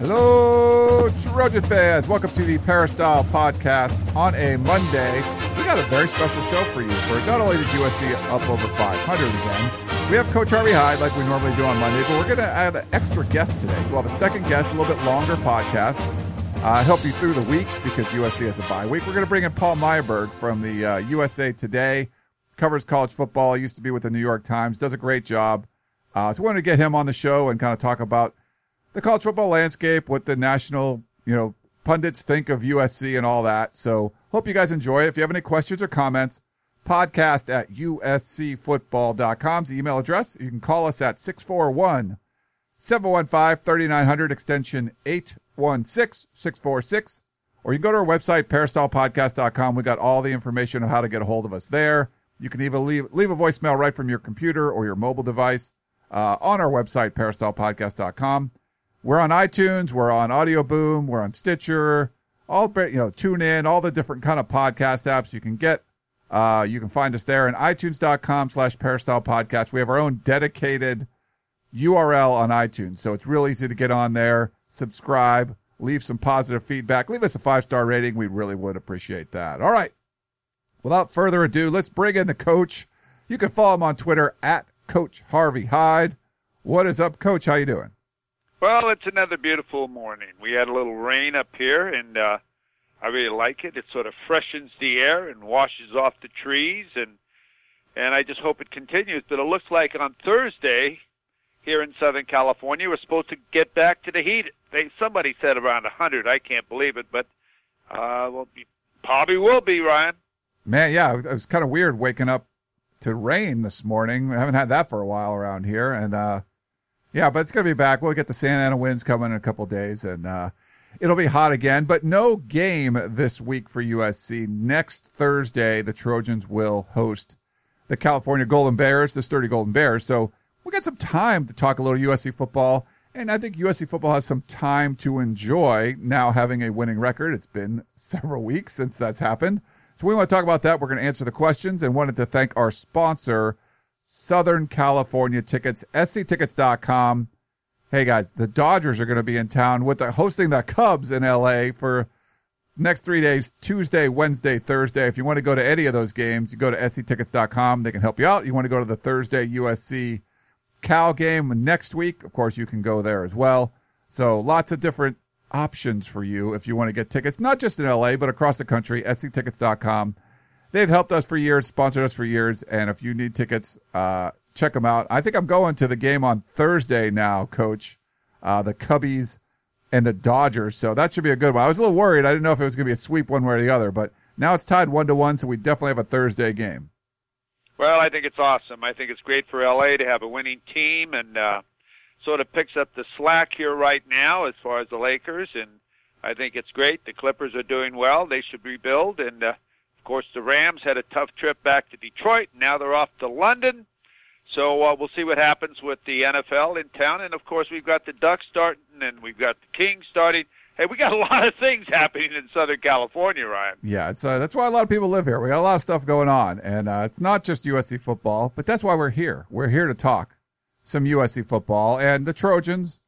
Hello, Trojan fans. Welcome to the Peristyle Podcast on a Monday. We got a very special show for you for not only did USC up over 500 again, we have Coach Harvey Hyde like we normally do on Monday, but we're going to add an extra guest today. So we'll have a second guest, a little bit longer podcast, uh, help you through the week because USC has a bye week. We're going to bring in Paul Myerberg from the uh, USA Today, covers college football, used to be with the New York Times, does a great job. Uh, so we wanted to get him on the show and kind of talk about the college football landscape, what the national, you know, pundits think of USC and all that. So hope you guys enjoy it. If you have any questions or comments, podcast at uscfootball.com's the email address. You can call us at 641 715 3900 extension 816 646. Or you can go to our website, peristylepodcast.com. We got all the information on how to get a hold of us there. You can even leave, leave a voicemail right from your computer or your mobile device, uh, on our website, peristylepodcast.com. We're on iTunes. We're on Audio Boom. We're on Stitcher. All you know, tune in. All the different kind of podcast apps you can get. Uh, you can find us there and iTunes.com slash Peristyle Podcast. We have our own dedicated URL on iTunes, so it's real easy to get on there, subscribe, leave some positive feedback, leave us a five star rating. We really would appreciate that. All right. Without further ado, let's bring in the coach. You can follow him on Twitter at Coach Harvey Hyde. What is up, Coach? How you doing? Well, it's another beautiful morning. We had a little rain up here, and uh, I really like it. It sort of freshens the air and washes off the trees, and and I just hope it continues. But it looks like on Thursday here in Southern California, we're supposed to get back to the heat. They somebody said around a 100. I can't believe it, but uh, well, probably will be, Ryan. Man, yeah, it was kind of weird waking up to rain this morning. We haven't had that for a while around here, and uh, yeah, but it's going to be back. We'll get the Santa Ana winds coming in a couple days and, uh, it'll be hot again, but no game this week for USC. Next Thursday, the Trojans will host the California Golden Bears, the sturdy Golden Bears. So we got some time to talk a little USC football. And I think USC football has some time to enjoy now having a winning record. It's been several weeks since that's happened. So we want to talk about that. We're going to answer the questions and wanted to thank our sponsor, Southern California tickets, sctickets.com. Hey guys, the Dodgers are going to be in town with the hosting the Cubs in LA for next three days, Tuesday, Wednesday, Thursday. If you want to go to any of those games, you go to sctickets.com. They can help you out. You want to go to the Thursday USC Cal game next week. Of course, you can go there as well. So lots of different options for you if you want to get tickets, not just in LA, but across the country, sctickets.com. They've helped us for years, sponsored us for years. And if you need tickets, uh, check them out. I think I'm going to the game on Thursday now, coach. Uh, the Cubbies and the Dodgers. So that should be a good one. I was a little worried. I didn't know if it was going to be a sweep one way or the other, but now it's tied one to one. So we definitely have a Thursday game. Well, I think it's awesome. I think it's great for LA to have a winning team and, uh, sort of picks up the slack here right now as far as the Lakers. And I think it's great. The Clippers are doing well. They should rebuild and, uh, of course, the Rams had a tough trip back to Detroit. Now they're off to London. So uh, we'll see what happens with the NFL in town. And of course, we've got the Ducks starting, and we've got the Kings starting. Hey, we got a lot of things happening in Southern California, Ryan. Yeah, it's uh, that's why a lot of people live here. We got a lot of stuff going on, and uh, it's not just USC football, but that's why we're here. We're here to talk some USC football, and the Trojans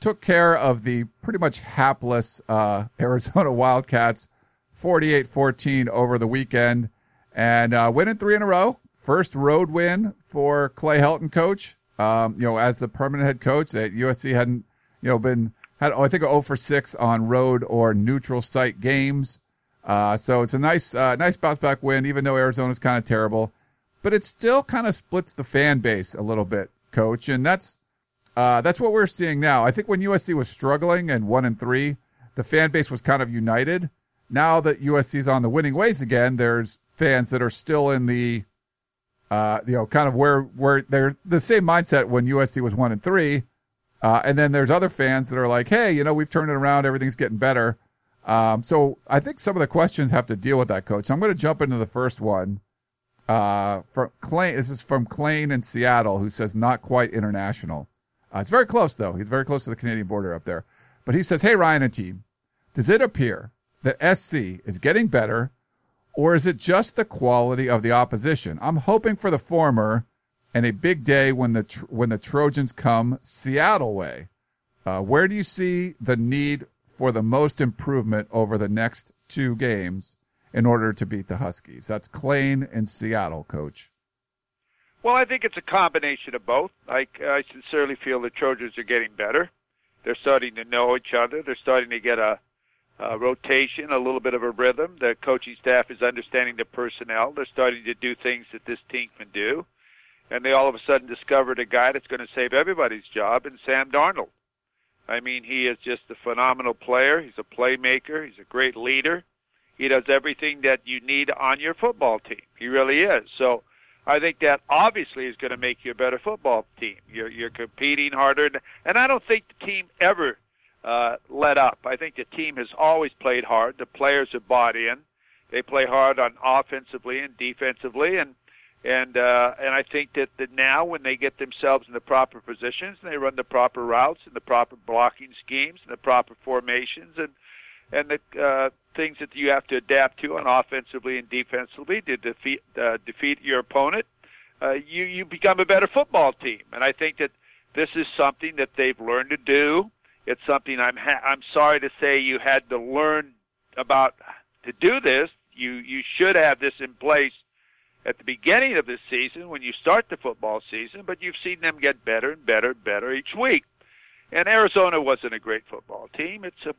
took care of the pretty much hapless uh, Arizona Wildcats 48-14 over the weekend and uh, winning three in a row. First road win for Clay Helton coach. Um, you know, as the permanent head coach that USC hadn't, you know, been had oh, I think 0 for 6 on road or neutral site games. Uh, so it's a nice, uh, nice bounce back win, even though Arizona's kind of terrible, but it still kind of splits the fan base a little bit, coach. And that's, uh, that's what we're seeing now. I think when USC was struggling and one and three, the fan base was kind of united now that USC's on the winning ways again, there's fans that are still in the, uh, you know, kind of where, where they're the same mindset when USC was one and three. Uh, and then there's other fans that are like, Hey, you know, we've turned it around. Everything's getting better. Um, so I think some of the questions have to deal with that, coach. I'm going to jump into the first one. Uh, from Clay, this is from Clay in Seattle, who says not quite international. Uh, it's very close though. He's very close to the Canadian border up there. But he says, Hey, Ryan and team, does it appear that SC is getting better or is it just the quality of the opposition? I'm hoping for the former and a big day when the, when the Trojans come Seattle way. Uh, where do you see the need for the most improvement over the next two games in order to beat the Huskies? That's Clay in Seattle, coach. Well, I think it's a combination of both. I, I sincerely feel the Trojans are getting better. They're starting to know each other. They're starting to get a, a rotation, a little bit of a rhythm. The coaching staff is understanding the personnel. They're starting to do things that this team can do. And they all of a sudden discovered a guy that's going to save everybody's job in Sam Darnold. I mean, he is just a phenomenal player. He's a playmaker. He's a great leader. He does everything that you need on your football team. He really is. So I think that obviously is going to make you a better football team. You're you're competing harder, and I don't think the team ever uh, let up. I think the team has always played hard. The players have bought in. They play hard on offensively and defensively, and and uh, and I think that, that now when they get themselves in the proper positions and they run the proper routes and the proper blocking schemes and the proper formations and and the uh, things that you have to adapt to on offensively and defensively to defeat uh, defeat your opponent, uh, you you become a better football team. And I think that this is something that they've learned to do. It's something I'm ha- I'm sorry to say you had to learn about to do this. You you should have this in place at the beginning of the season when you start the football season, but you've seen them get better and better and better each week. And Arizona wasn't a great football team. It's a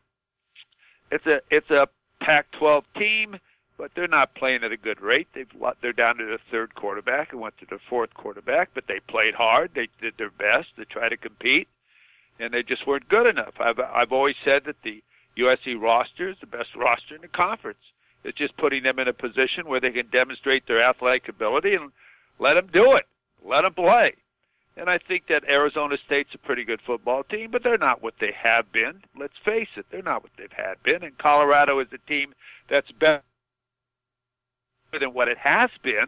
it's a it's a Pac-12 team, but they're not playing at a good rate. They've they're down to the third quarterback and went to the fourth quarterback, but they played hard. They did their best to try to compete, and they just weren't good enough. I've I've always said that the USC roster is the best roster in the conference. It's just putting them in a position where they can demonstrate their athletic ability and let them do it. Let them play. And I think that Arizona State's a pretty good football team, but they're not what they have been. Let's face it, they're not what they've had been. And Colorado is a team that's better than what it has been.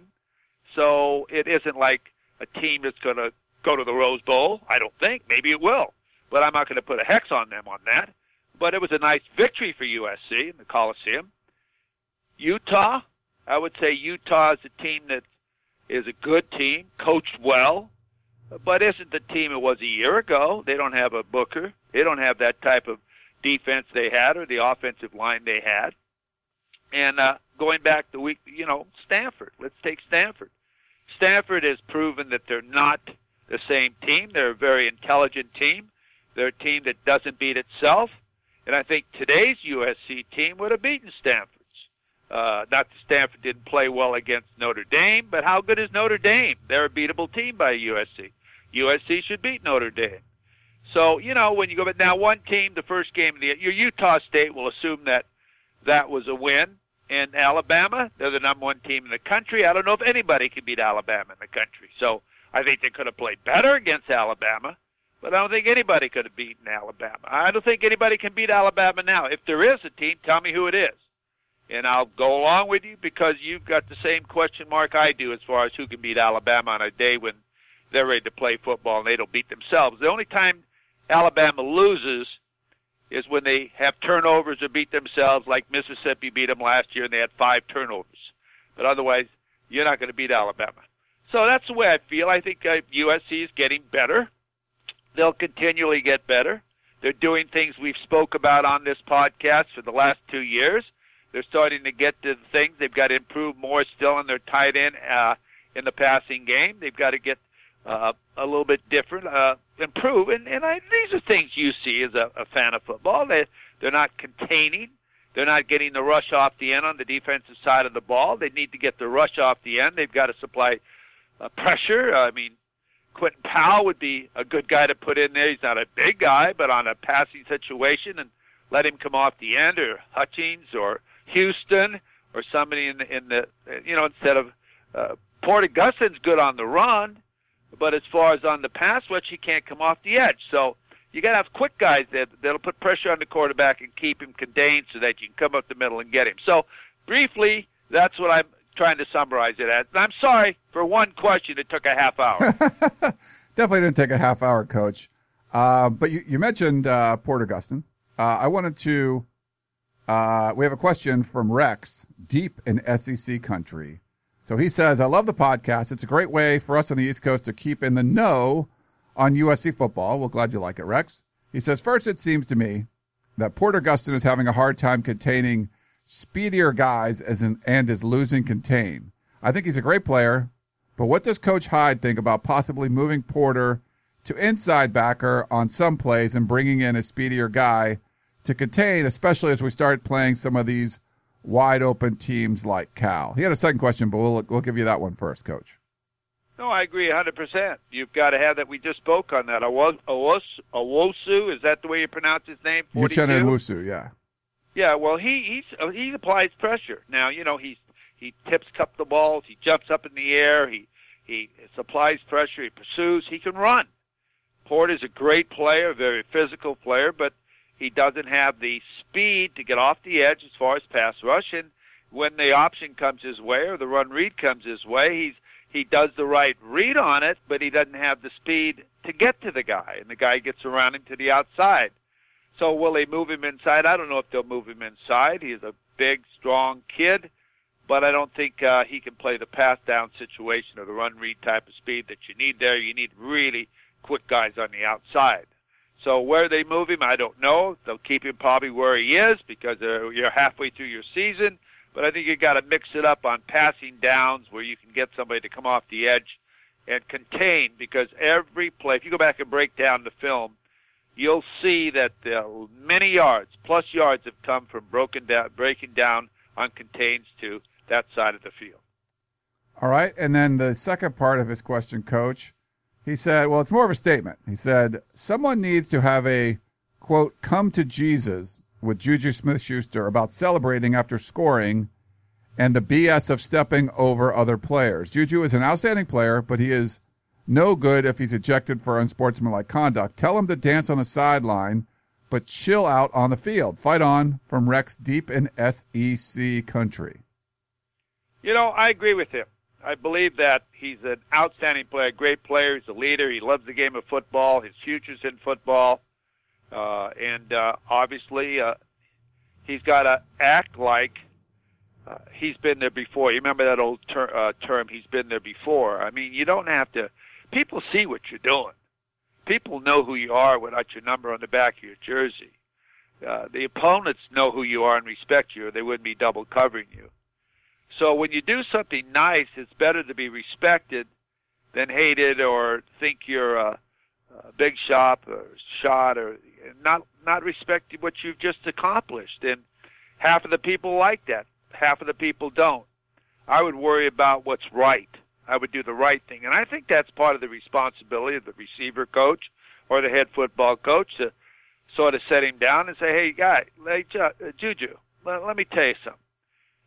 So it isn't like a team that's going to go to the Rose Bowl. I don't think. Maybe it will. But I'm not going to put a hex on them on that. But it was a nice victory for USC in the Coliseum. Utah, I would say Utah is a team that is a good team, coached well, but isn't the team it was a year ago. They don't have a Booker. They don't have that type of defense they had or the offensive line they had. And uh, going back the week, you know, Stanford. Let's take Stanford. Stanford has proven that they're not the same team. They're a very intelligent team. They're a team that doesn't beat itself. And I think today's USC team would have beaten Stanford. Uh, not that Stanford didn't play well against Notre Dame, but how good is Notre Dame? They're a beatable team by USC. USC should beat Notre Dame. So you know when you go, but now one team, the first game of the your Utah State will assume that that was a win. And Alabama, they're the number one team in the country. I don't know if anybody can beat Alabama in the country. So I think they could have played better against Alabama, but I don't think anybody could have beaten Alabama. I don't think anybody can beat Alabama now. If there is a team, tell me who it is and I'll go along with you because you've got the same question mark I do as far as who can beat Alabama on a day when they're ready to play football and they don't beat themselves. The only time Alabama loses is when they have turnovers or beat themselves, like Mississippi beat them last year and they had five turnovers. But otherwise, you're not going to beat Alabama. So that's the way I feel. I think uh, USC is getting better. They'll continually get better. They're doing things we've spoke about on this podcast for the last two years they're starting to get to the things. They've got to improve more still in their tight end uh, in the passing game. They've got to get uh, a little bit different, uh, improve. And, and I, these are things you see as a, a fan of football. They, they're not containing. They're not getting the rush off the end on the defensive side of the ball. They need to get the rush off the end. They've got to supply uh, pressure. I mean, Quinton Powell would be a good guy to put in there. He's not a big guy, but on a passing situation and let him come off the end or Hutchings or Houston or somebody in the, in the you know instead of uh, Porter Gustin's good on the run, but as far as on the pass rush, he can't come off the edge. So you got to have quick guys that that'll put pressure on the quarterback and keep him contained so that you can come up the middle and get him. So, briefly, that's what I'm trying to summarize it as. I'm sorry for one question that took a half hour. Definitely didn't take a half hour, Coach. Uh, but you, you mentioned uh, Porter Gustin. Uh, I wanted to. Uh, we have a question from Rex, deep in SEC country. So he says, "I love the podcast. It's a great way for us on the East Coast to keep in the know on USC football. Well, glad you like it, Rex." He says, first, it seems to me that Porter Gustin is having a hard time containing speedier guys as in, and is losing contain. I think he's a great player, but what does Coach Hyde think about possibly moving Porter to inside backer on some plays and bringing in a speedier guy to contain, especially as we start playing some of these wide open teams like Cal? He had a second question, but we'll, we'll give you that one first, Coach. No, I agree 100%. You've got to have that. We just spoke on that. Owosu, is that the way you pronounce his name? Uchenna Nwosu, yeah. Yeah, well, he he's uh, he applies pressure. Now, you know, he's he tips cup the balls, he jumps up in the air, he he supplies pressure, he pursues, he can run. Porter's a great player, very physical player, but he doesn't have the speed to get off the edge as far as pass rush. And when the option comes his way or the run read comes his way, he's he does the right read on it, but he doesn't have the speed to get to the guy, and the guy gets around him to the outside. So will they move him inside? I don't know if they'll move him inside. He's a big, strong kid, but I don't think uh, he can play the pass down situation or the run read type of speed that you need there. You need really quick guys on the outside. So where they move him, I don't know. They'll keep him probably where he is because uh, you're halfway through your season. But I think you got to mix it up on passing downs where you can get somebody to come off the edge and contain because every play, if you go back and break down the film, you'll see that uh, many yards, plus yards, have come from broken down, breaking down on contains to that side of the field. All right. And then the second part of his question, coach, he said, well, it's more of a statement. He said, someone needs to have a quote, come to Jesus with Juju Smith Schuster about celebrating after scoring and the BS of stepping over other players. Juju is an outstanding player, but he is no good if he's ejected for unsportsmanlike conduct. Tell him to dance on the sideline, but chill out on the field. Fight on from Rex deep in SEC country. You know, I agree with him. I believe that he's an outstanding player, great player. He's a leader. He loves the game of football. His future's in football. Uh, and uh, obviously, uh, he's got to act like uh, he's been there before. You remember that old ter- uh, term, he's been there before. I mean, you don't have to. People see what you're doing. People know who you are without your number on the back of your jersey. Uh, the opponents know who you are and respect you, or they wouldn't be double covering you. So when you do something nice, it's better to be respected than hated or think you're a, a big shot or shot or not not respect what you've just accomplished. And half of the people like that, half of the people don't. I would worry about what's right. I would do the right thing, and I think that's part of the responsibility of the receiver coach or the head football coach to sort of set him down and say, "Hey, guy, hey, uh, Juju, let, let me tell you something.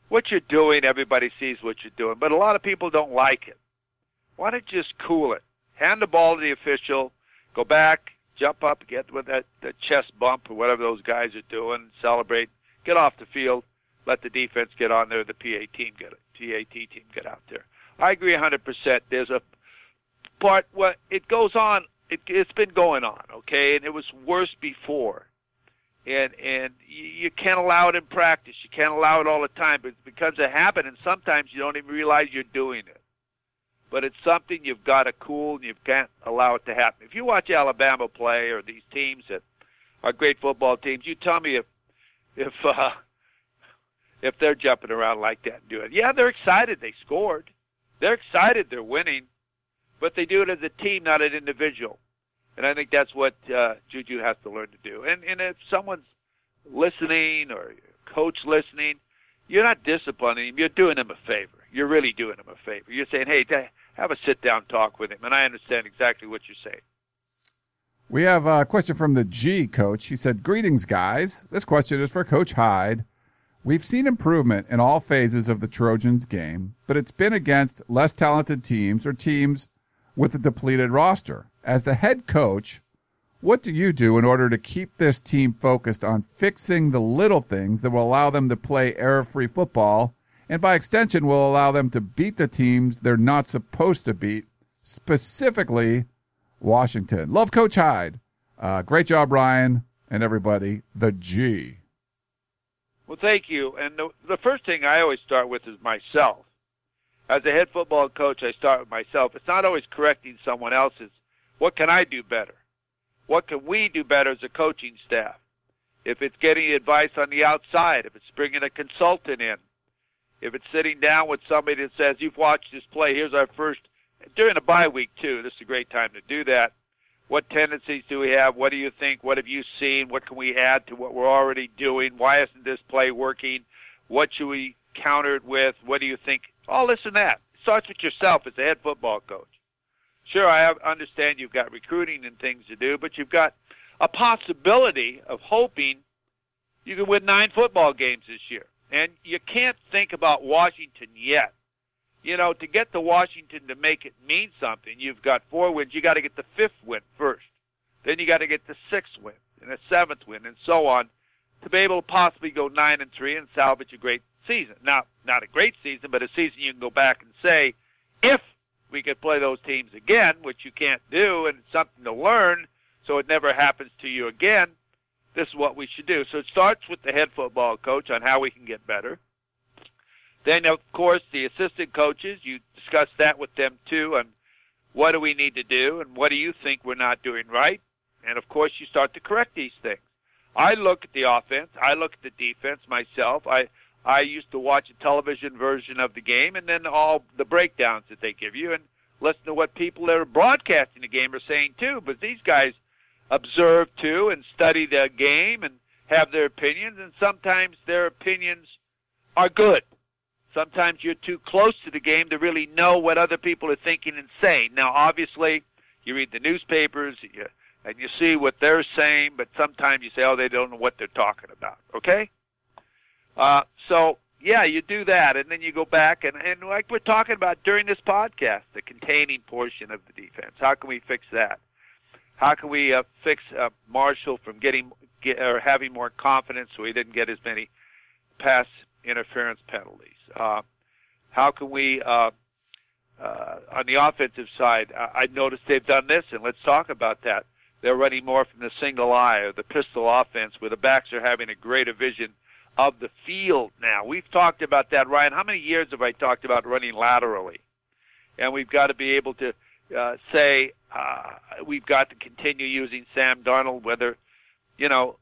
What you're doing, everybody sees what you're doing, but a lot of people don't like it. Why don't you just cool it? Hand the ball to the official, go back, jump up, get with that, that chest bump or whatever those guys are doing, celebrate, get off the field, let the defense get on there, the PA team get it, PAT team get out there. I agree 100%. There's a part what it goes on. It, it's been going on, okay, and it was worse before. And and you, you can't allow it in practice. You can't allow it all the time, but it becomes a habit, and sometimes you don't even realize you're doing it but it's something you've got to cool and you can't allow it to happen. If you watch Alabama play or these teams that are great football teams, you tell me if if uh, if they're jumping around like that and doing it. Yeah, they're excited they scored. They're excited they're winning, but they do it as a team, not an individual. And I think that's what uh, Juju has to learn to do. And and if someone's listening or coach listening, you're not disciplining him. You're doing him a favor. You're really doing him a favor. You're saying, hey, have a sit down talk with him. And I understand exactly what you're saying. We have a question from the G coach. He said, Greetings, guys. This question is for Coach Hyde. We've seen improvement in all phases of the Trojans game, but it's been against less talented teams or teams with a depleted roster. As the head coach, What do you do in order to keep this team focused on fixing the little things that will allow them to play error free football and by extension will allow them to beat the teams they're not supposed to beat, specifically Washington? Love Coach Hyde. Uh, great job, Ryan, and everybody. The G. Well, thank you. And the, the first thing I always start with is myself. As a head football coach, I start with myself. It's not always correcting someone else's. What can I do better? What can we do better as a coaching staff? If it's getting advice on the outside, if it's bringing a consultant in, if it's sitting down with somebody that says, you've watched this play, here's our first, during a bye week too, this is a great time to do that. What tendencies do we have? What do you think? What have you seen? What can we add to what we're already doing? Why isn't this play working? What should we counter it with? What do you think? All this and that. It starts with yourself as a head football coach. Sure, I understand you've got recruiting and things to do, but you've got a possibility of hoping you can win nine football games this year. And you can't think about Washington yet. You know, to get to Washington to make it mean something, you've got four wins. You got to get the fifth win first. Then you got to get the sixth win and a seventh win and so on to be able to possibly go nine and three and salvage a great season. Now, not a great season, but a season you can go back and say, if we could play those teams again, which you can't do, and it's something to learn so it never happens to you again. This is what we should do. So it starts with the head football coach on how we can get better. Then, of course, the assistant coaches, you discuss that with them too, and what do we need to do, and what do you think we're not doing right? And of course, you start to correct these things. I look at the offense, I look at the defense myself. I I used to watch a television version of the game and then all the breakdowns that they give you and listen to what people that are broadcasting the game are saying too. But these guys observe too and study the game and have their opinions and sometimes their opinions are good. Sometimes you're too close to the game to really know what other people are thinking and saying. Now, obviously, you read the newspapers and you see what they're saying, but sometimes you say, oh, they don't know what they're talking about. Okay? Uh, so yeah, you do that, and then you go back and and like we're talking about during this podcast, the containing portion of the defense. How can we fix that? How can we uh, fix uh, Marshall from getting get, or having more confidence so he didn't get as many pass interference penalties? Uh, how can we uh, uh, on the offensive side? I, I noticed they've done this, and let's talk about that. They're running more from the single eye or the pistol offense, where the backs are having a greater vision of the field now. We've talked about that, Ryan. How many years have I talked about running laterally? And we've got to be able to uh, say uh, we've got to continue using Sam Darnold, whether, you know,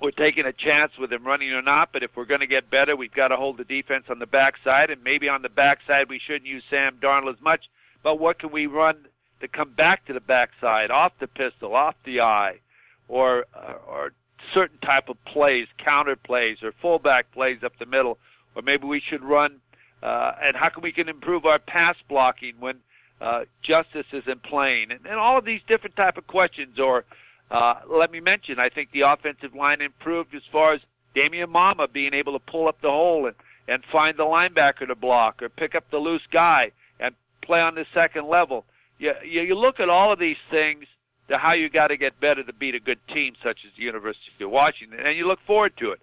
we're taking a chance with him running or not. But if we're going to get better, we've got to hold the defense on the backside. And maybe on the backside, we shouldn't use Sam Darnold as much. But what can we run to come back to the backside, off the pistol, off the eye, or uh, or certain type of plays, counter plays, or fullback plays up the middle, or maybe we should run. Uh, and how can we can improve our pass blocking when uh, justice isn't playing, and, and all of these different type of questions. Or uh, let me mention, I think the offensive line improved as far as Damien Mama being able to pull up the hole and and find the linebacker to block, or pick up the loose guy and play on the second level. You, you, you look at all of these things to how you got to get better to beat a good team such as the University of Washington, and you look forward to it.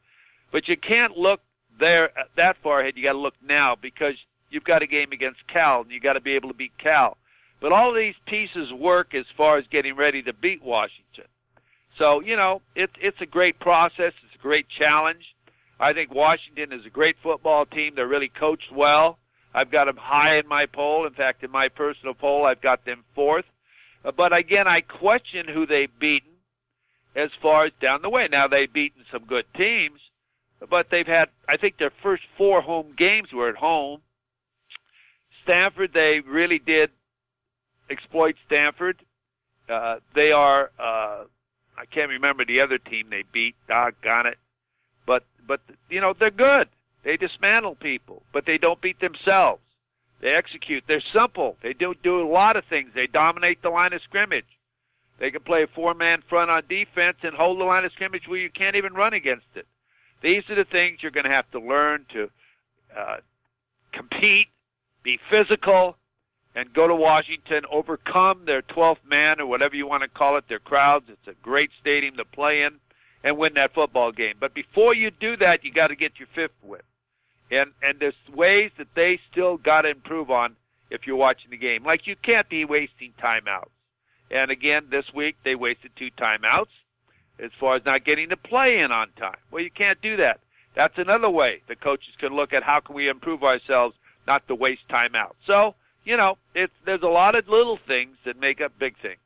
But you can't look there that far ahead. You got to look now because you've got a game against Cal, and you got to be able to beat Cal. But all these pieces work as far as getting ready to beat Washington. So you know, it's it's a great process. It's a great challenge. I think Washington is a great football team. They're really coached well. I've got them high in my poll. In fact, in my personal poll, I've got them fourth. But again, I question who they've beaten as far as down the way. Now they've beaten some good teams, but they've had I think their first four home games were at home. Stanford, they really did exploit Stanford. Uh, they are uh, I can't remember the other team they beat. Doggone it! But but you know they're good. They dismantle people, but they don't beat themselves. They execute. They're simple. They do do a lot of things. They dominate the line of scrimmage. They can play a four-man front on defense and hold the line of scrimmage where you can't even run against it. These are the things you're going to have to learn to uh, compete, be physical, and go to Washington, overcome their 12th man or whatever you want to call it, their crowds. It's a great stadium to play in and win that football game. But before you do that, you got to get your fifth win. And and there's ways that they still got to improve on if you're watching the game. Like you can't be wasting timeouts. And again, this week they wasted two timeouts as far as not getting the play in on time. Well, you can't do that. That's another way the coaches can look at how can we improve ourselves, not to waste time out. So, you know, it's there's a lot of little things that make up big things.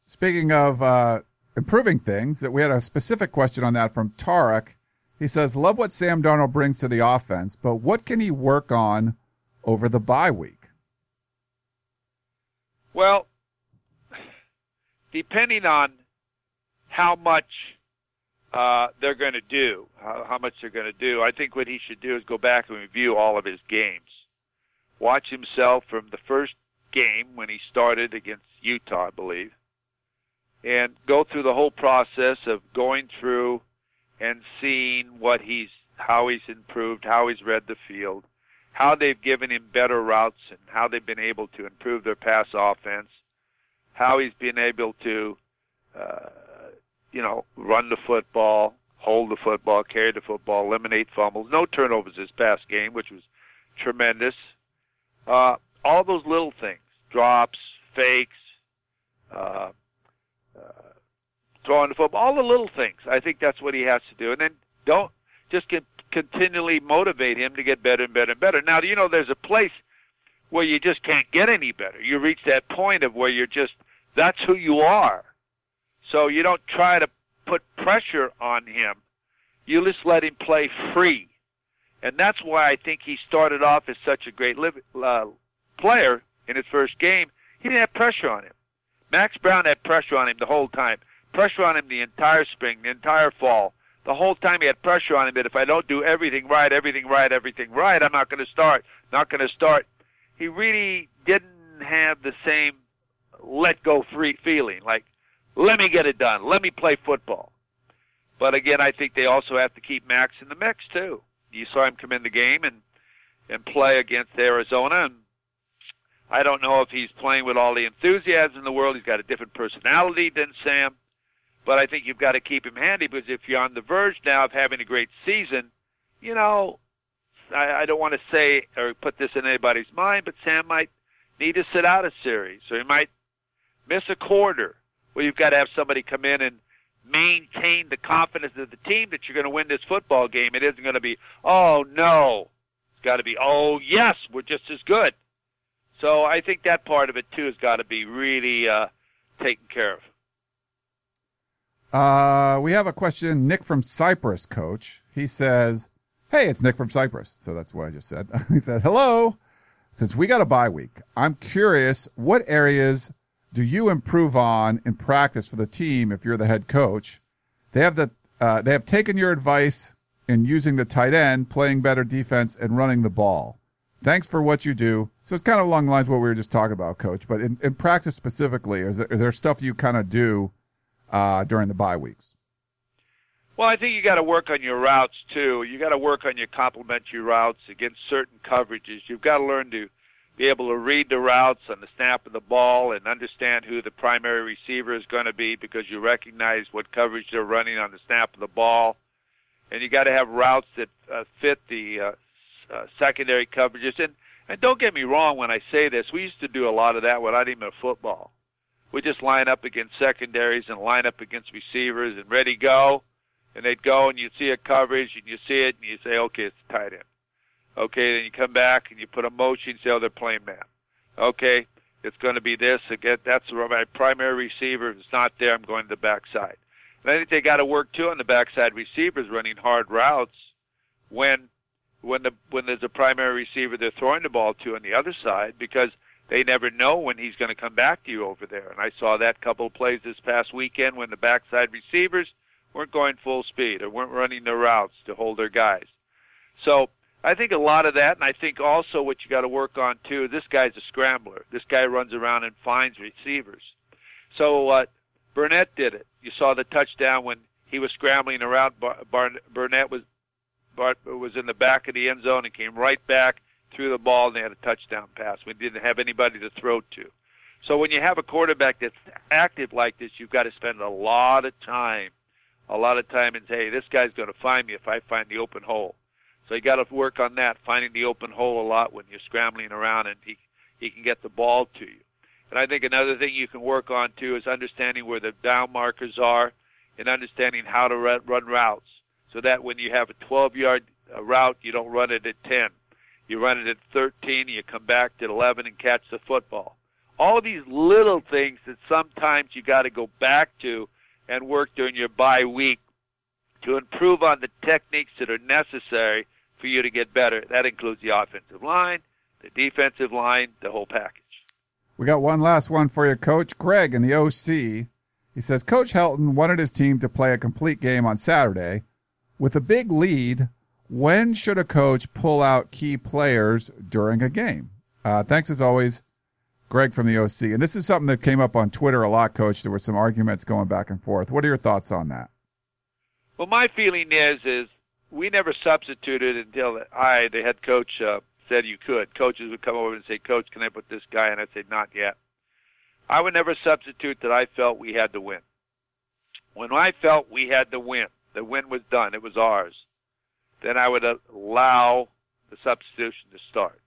Speaking of uh, improving things, that we had a specific question on that from Tarek. He says, "Love what Sam Darnold brings to the offense, but what can he work on over the bye week?" Well, depending on how much uh, they're going to do, how, how much they're going to do. I think what he should do is go back and review all of his games, watch himself from the first game when he started against Utah, I believe, and go through the whole process of going through and seeing what he's, how he's improved, how he's read the field, how they've given him better routes, and how they've been able to improve their pass offense, how he's been able to. Uh, you know, run the football, hold the football, carry the football, eliminate fumbles, no turnovers this past game, which was tremendous. Uh, all those little things, drops, fakes, uh, uh, throwing the football, all the little things. I think that's what he has to do. And then don't just get, continually motivate him to get better and better and better. Now, you know, there's a place where you just can't get any better. You reach that point of where you're just, that's who you are. So you don't try to put pressure on him. You just let him play free. And that's why I think he started off as such a great live, uh, player in his first game. He didn't have pressure on him. Max Brown had pressure on him the whole time. Pressure on him the entire spring, the entire fall. The whole time he had pressure on him that if I don't do everything right, everything right, everything right, I'm not going to start. Not going to start. He really didn't have the same let go free feeling. Like let me get it done. Let me play football. But again, I think they also have to keep Max in the mix too. You saw him come in the game and and play against Arizona, and I don't know if he's playing with all the enthusiasm in the world. He's got a different personality than Sam, but I think you've got to keep him handy because if you're on the verge now of having a great season, you know, I, I don't want to say or put this in anybody's mind, but Sam might need to sit out a series, or he might miss a quarter well, you've got to have somebody come in and maintain the confidence of the team that you're going to win this football game. It isn't going to be, oh no. It's got to be, oh yes, we're just as good. So I think that part of it too has got to be really uh, taken care of. Uh, we have a question. Nick from Cyprus, coach. He says, Hey, it's Nick from Cyprus. So that's what I just said. he said, Hello. Since we got a bye week, I'm curious what areas do you improve on in practice for the team if you're the head coach? They have the uh, they have taken your advice in using the tight end, playing better defense, and running the ball. Thanks for what you do. So it's kind of along the lines of what we were just talking about, Coach. But in, in practice specifically, is there, is there stuff you kind of do uh, during the bye weeks? Well, I think you got to work on your routes too. You got to work on your complementary routes against certain coverages. You've got to learn to be able to read the routes on the snap of the ball and understand who the primary receiver is going to be because you recognize what coverage they're running on the snap of the ball. And you got to have routes that uh, fit the uh, uh, secondary coverages. And and don't get me wrong when I say this, we used to do a lot of that without even a football. We just line up against secondaries and line up against receivers and ready go. And they'd go and you'd see a coverage and you see it and you say, okay, it's tight end. Okay, then you come back and you put a motion, say, oh, they're playing man. Okay, it's going to be this. Again, that's my primary receiver. If it's not there, I'm going to the backside. And I think they got to work too on the backside receivers running hard routes when when the when there's a primary receiver they're throwing the ball to on the other side because they never know when he's going to come back to you over there. And I saw that couple of plays this past weekend when the backside receivers weren't going full speed or weren't running their routes to hold their guys. So I think a lot of that, and I think also what you got to work on too. This guy's a scrambler. This guy runs around and finds receivers. So uh, Burnett did it. You saw the touchdown when he was scrambling around. Bar- Bar- Burnett was Bar- was in the back of the end zone and came right back, threw the ball and they had a touchdown pass. We didn't have anybody to throw to. So when you have a quarterback that's active like this, you've got to spend a lot of time, a lot of time and say, hey, this guy's going to find me if I find the open hole. So you got to work on that, finding the open hole a lot when you're scrambling around and he he can get the ball to you. And I think another thing you can work on too is understanding where the down markers are and understanding how to run run routes so that when you have a 12 yard uh, route, you don't run it at 10. You run it at 13, and you come back to 11 and catch the football. All of these little things that sometimes you got to go back to and work during your bye week to improve on the techniques that are necessary for you to get better. That includes the offensive line, the defensive line, the whole package. We got one last one for you, Coach Greg in the OC. He says Coach Helton wanted his team to play a complete game on Saturday. With a big lead, when should a coach pull out key players during a game? Uh, thanks as always, Greg from the OC. And this is something that came up on Twitter a lot, Coach. There were some arguments going back and forth. What are your thoughts on that? Well, my feeling is is we never substituted until I, the head coach, uh, said you could. Coaches would come over and say, "Coach, can I put this guy?" And I'd say, "Not yet." I would never substitute that I felt we had to win. When I felt we had to win, the win was done, it was ours, then I would allow the substitution to start.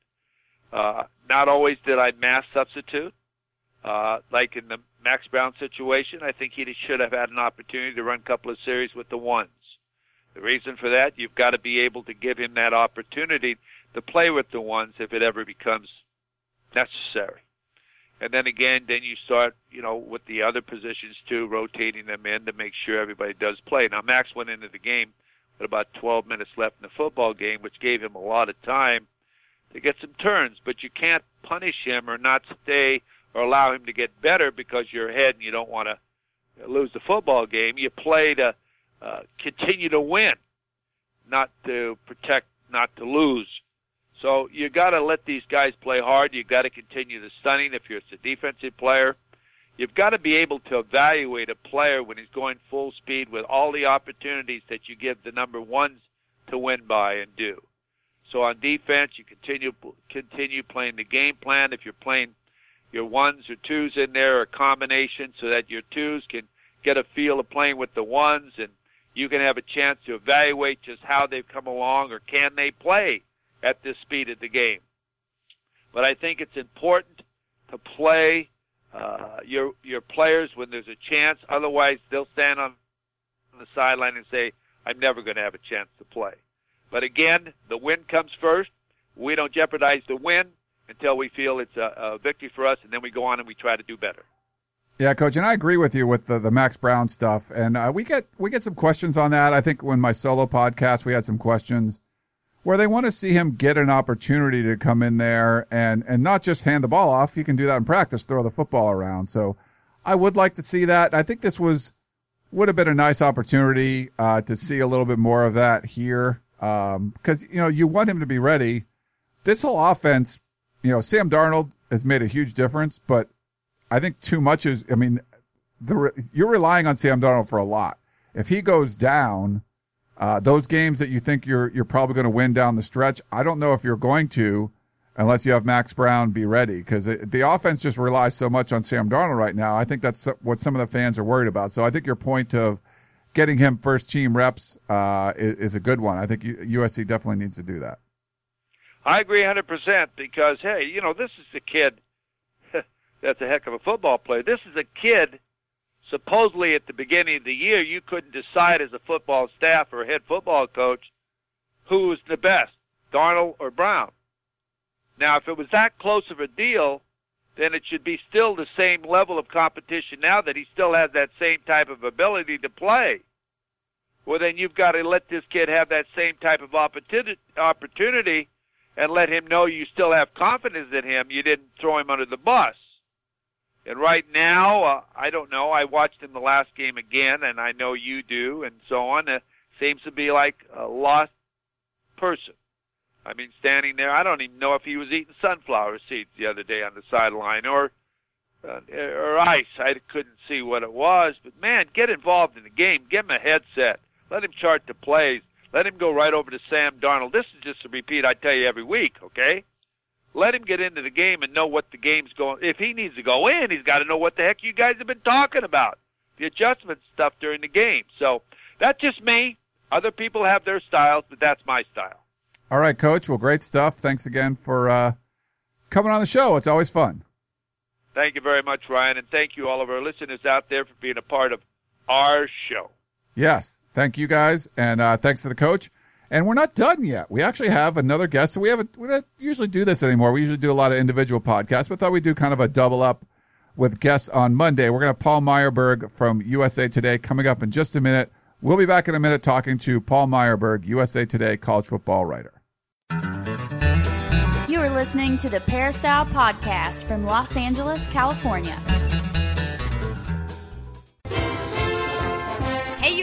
Uh, not always did I mass substitute. Uh, like in the Max Brown situation, I think he should have had an opportunity to run a couple of series with the ones. The reason for that, you've got to be able to give him that opportunity to play with the ones if it ever becomes necessary. And then again, then you start, you know, with the other positions too, rotating them in to make sure everybody does play. Now, Max went into the game with about 12 minutes left in the football game, which gave him a lot of time to get some turns. But you can't punish him or not stay or allow him to get better because you're ahead and you don't want to lose the football game. You play to uh, continue to win, not to protect, not to lose. So you got to let these guys play hard. You got to continue the stunning if you're a defensive player. You've got to be able to evaluate a player when he's going full speed with all the opportunities that you give the number ones to win by and do. So on defense, you continue continue playing the game plan. If you're playing your ones or twos in there, a combination, so that your twos can get a feel of playing with the ones, and you can have a chance to evaluate just how they've come along or can they play at this speed of the game. But I think it's important to play uh, your your players when there's a chance. Otherwise, they'll stand on the sideline and say, "I'm never going to have a chance to play." But again, the win comes first. We don't jeopardize the win until we feel it's a, a victory for us, and then we go on and we try to do better. Yeah, coach, and I agree with you with the, the Max Brown stuff, and uh, we get we get some questions on that. I think when my solo podcast, we had some questions where they want to see him get an opportunity to come in there and, and not just hand the ball off. He can do that in practice, throw the football around. So I would like to see that. I think this was, would have been a nice opportunity, uh, to see a little bit more of that here. Um, cause, you know, you want him to be ready. This whole offense, you know, Sam Darnold has made a huge difference, but I think too much is, I mean, the, you're relying on Sam Darnold for a lot. If he goes down, uh, those games that you think you're you're probably going to win down the stretch, I don't know if you're going to, unless you have Max Brown be ready, because the offense just relies so much on Sam Darnold right now. I think that's what some of the fans are worried about. So I think your point of getting him first team reps uh, is, is, a good one. I think USC definitely needs to do that. I agree 100% because hey, you know this is the kid that's a heck of a football player. This is a kid supposedly at the beginning of the year you couldn't decide as a football staff or head football coach who was the best, Darnold or Brown. Now, if it was that close of a deal, then it should be still the same level of competition now that he still has that same type of ability to play. Well, then you've got to let this kid have that same type of opportunity and let him know you still have confidence in him. You didn't throw him under the bus. And right now, uh, I don't know. I watched him the last game again, and I know you do, and so on. Uh, seems to be like a lost person. I mean, standing there, I don't even know if he was eating sunflower seeds the other day on the sideline or uh, or ice. I couldn't see what it was, but man, get involved in the game. Give him a headset. Let him chart the plays. Let him go right over to Sam Darnold. This is just a repeat I tell you every week, okay? Let him get into the game and know what the game's going. If he needs to go in, he's got to know what the heck you guys have been talking about, the adjustment stuff during the game. So that's just me. Other people have their styles, but that's my style. All right, Coach. Well, great stuff. Thanks again for uh, coming on the show. It's always fun. Thank you very much, Ryan, and thank you all of our listeners out there for being a part of our show. Yes, thank you guys, and uh, thanks to the coach. And we're not done yet. We actually have another guest. So we haven't, we don't usually do this anymore. We usually do a lot of individual podcasts, but thought we'd do kind of a double up with guests on Monday. We're going to Paul Myerberg from USA Today coming up in just a minute. We'll be back in a minute talking to Paul Myerberg, USA Today college football writer. You are listening to the Peristyle Podcast from Los Angeles, California.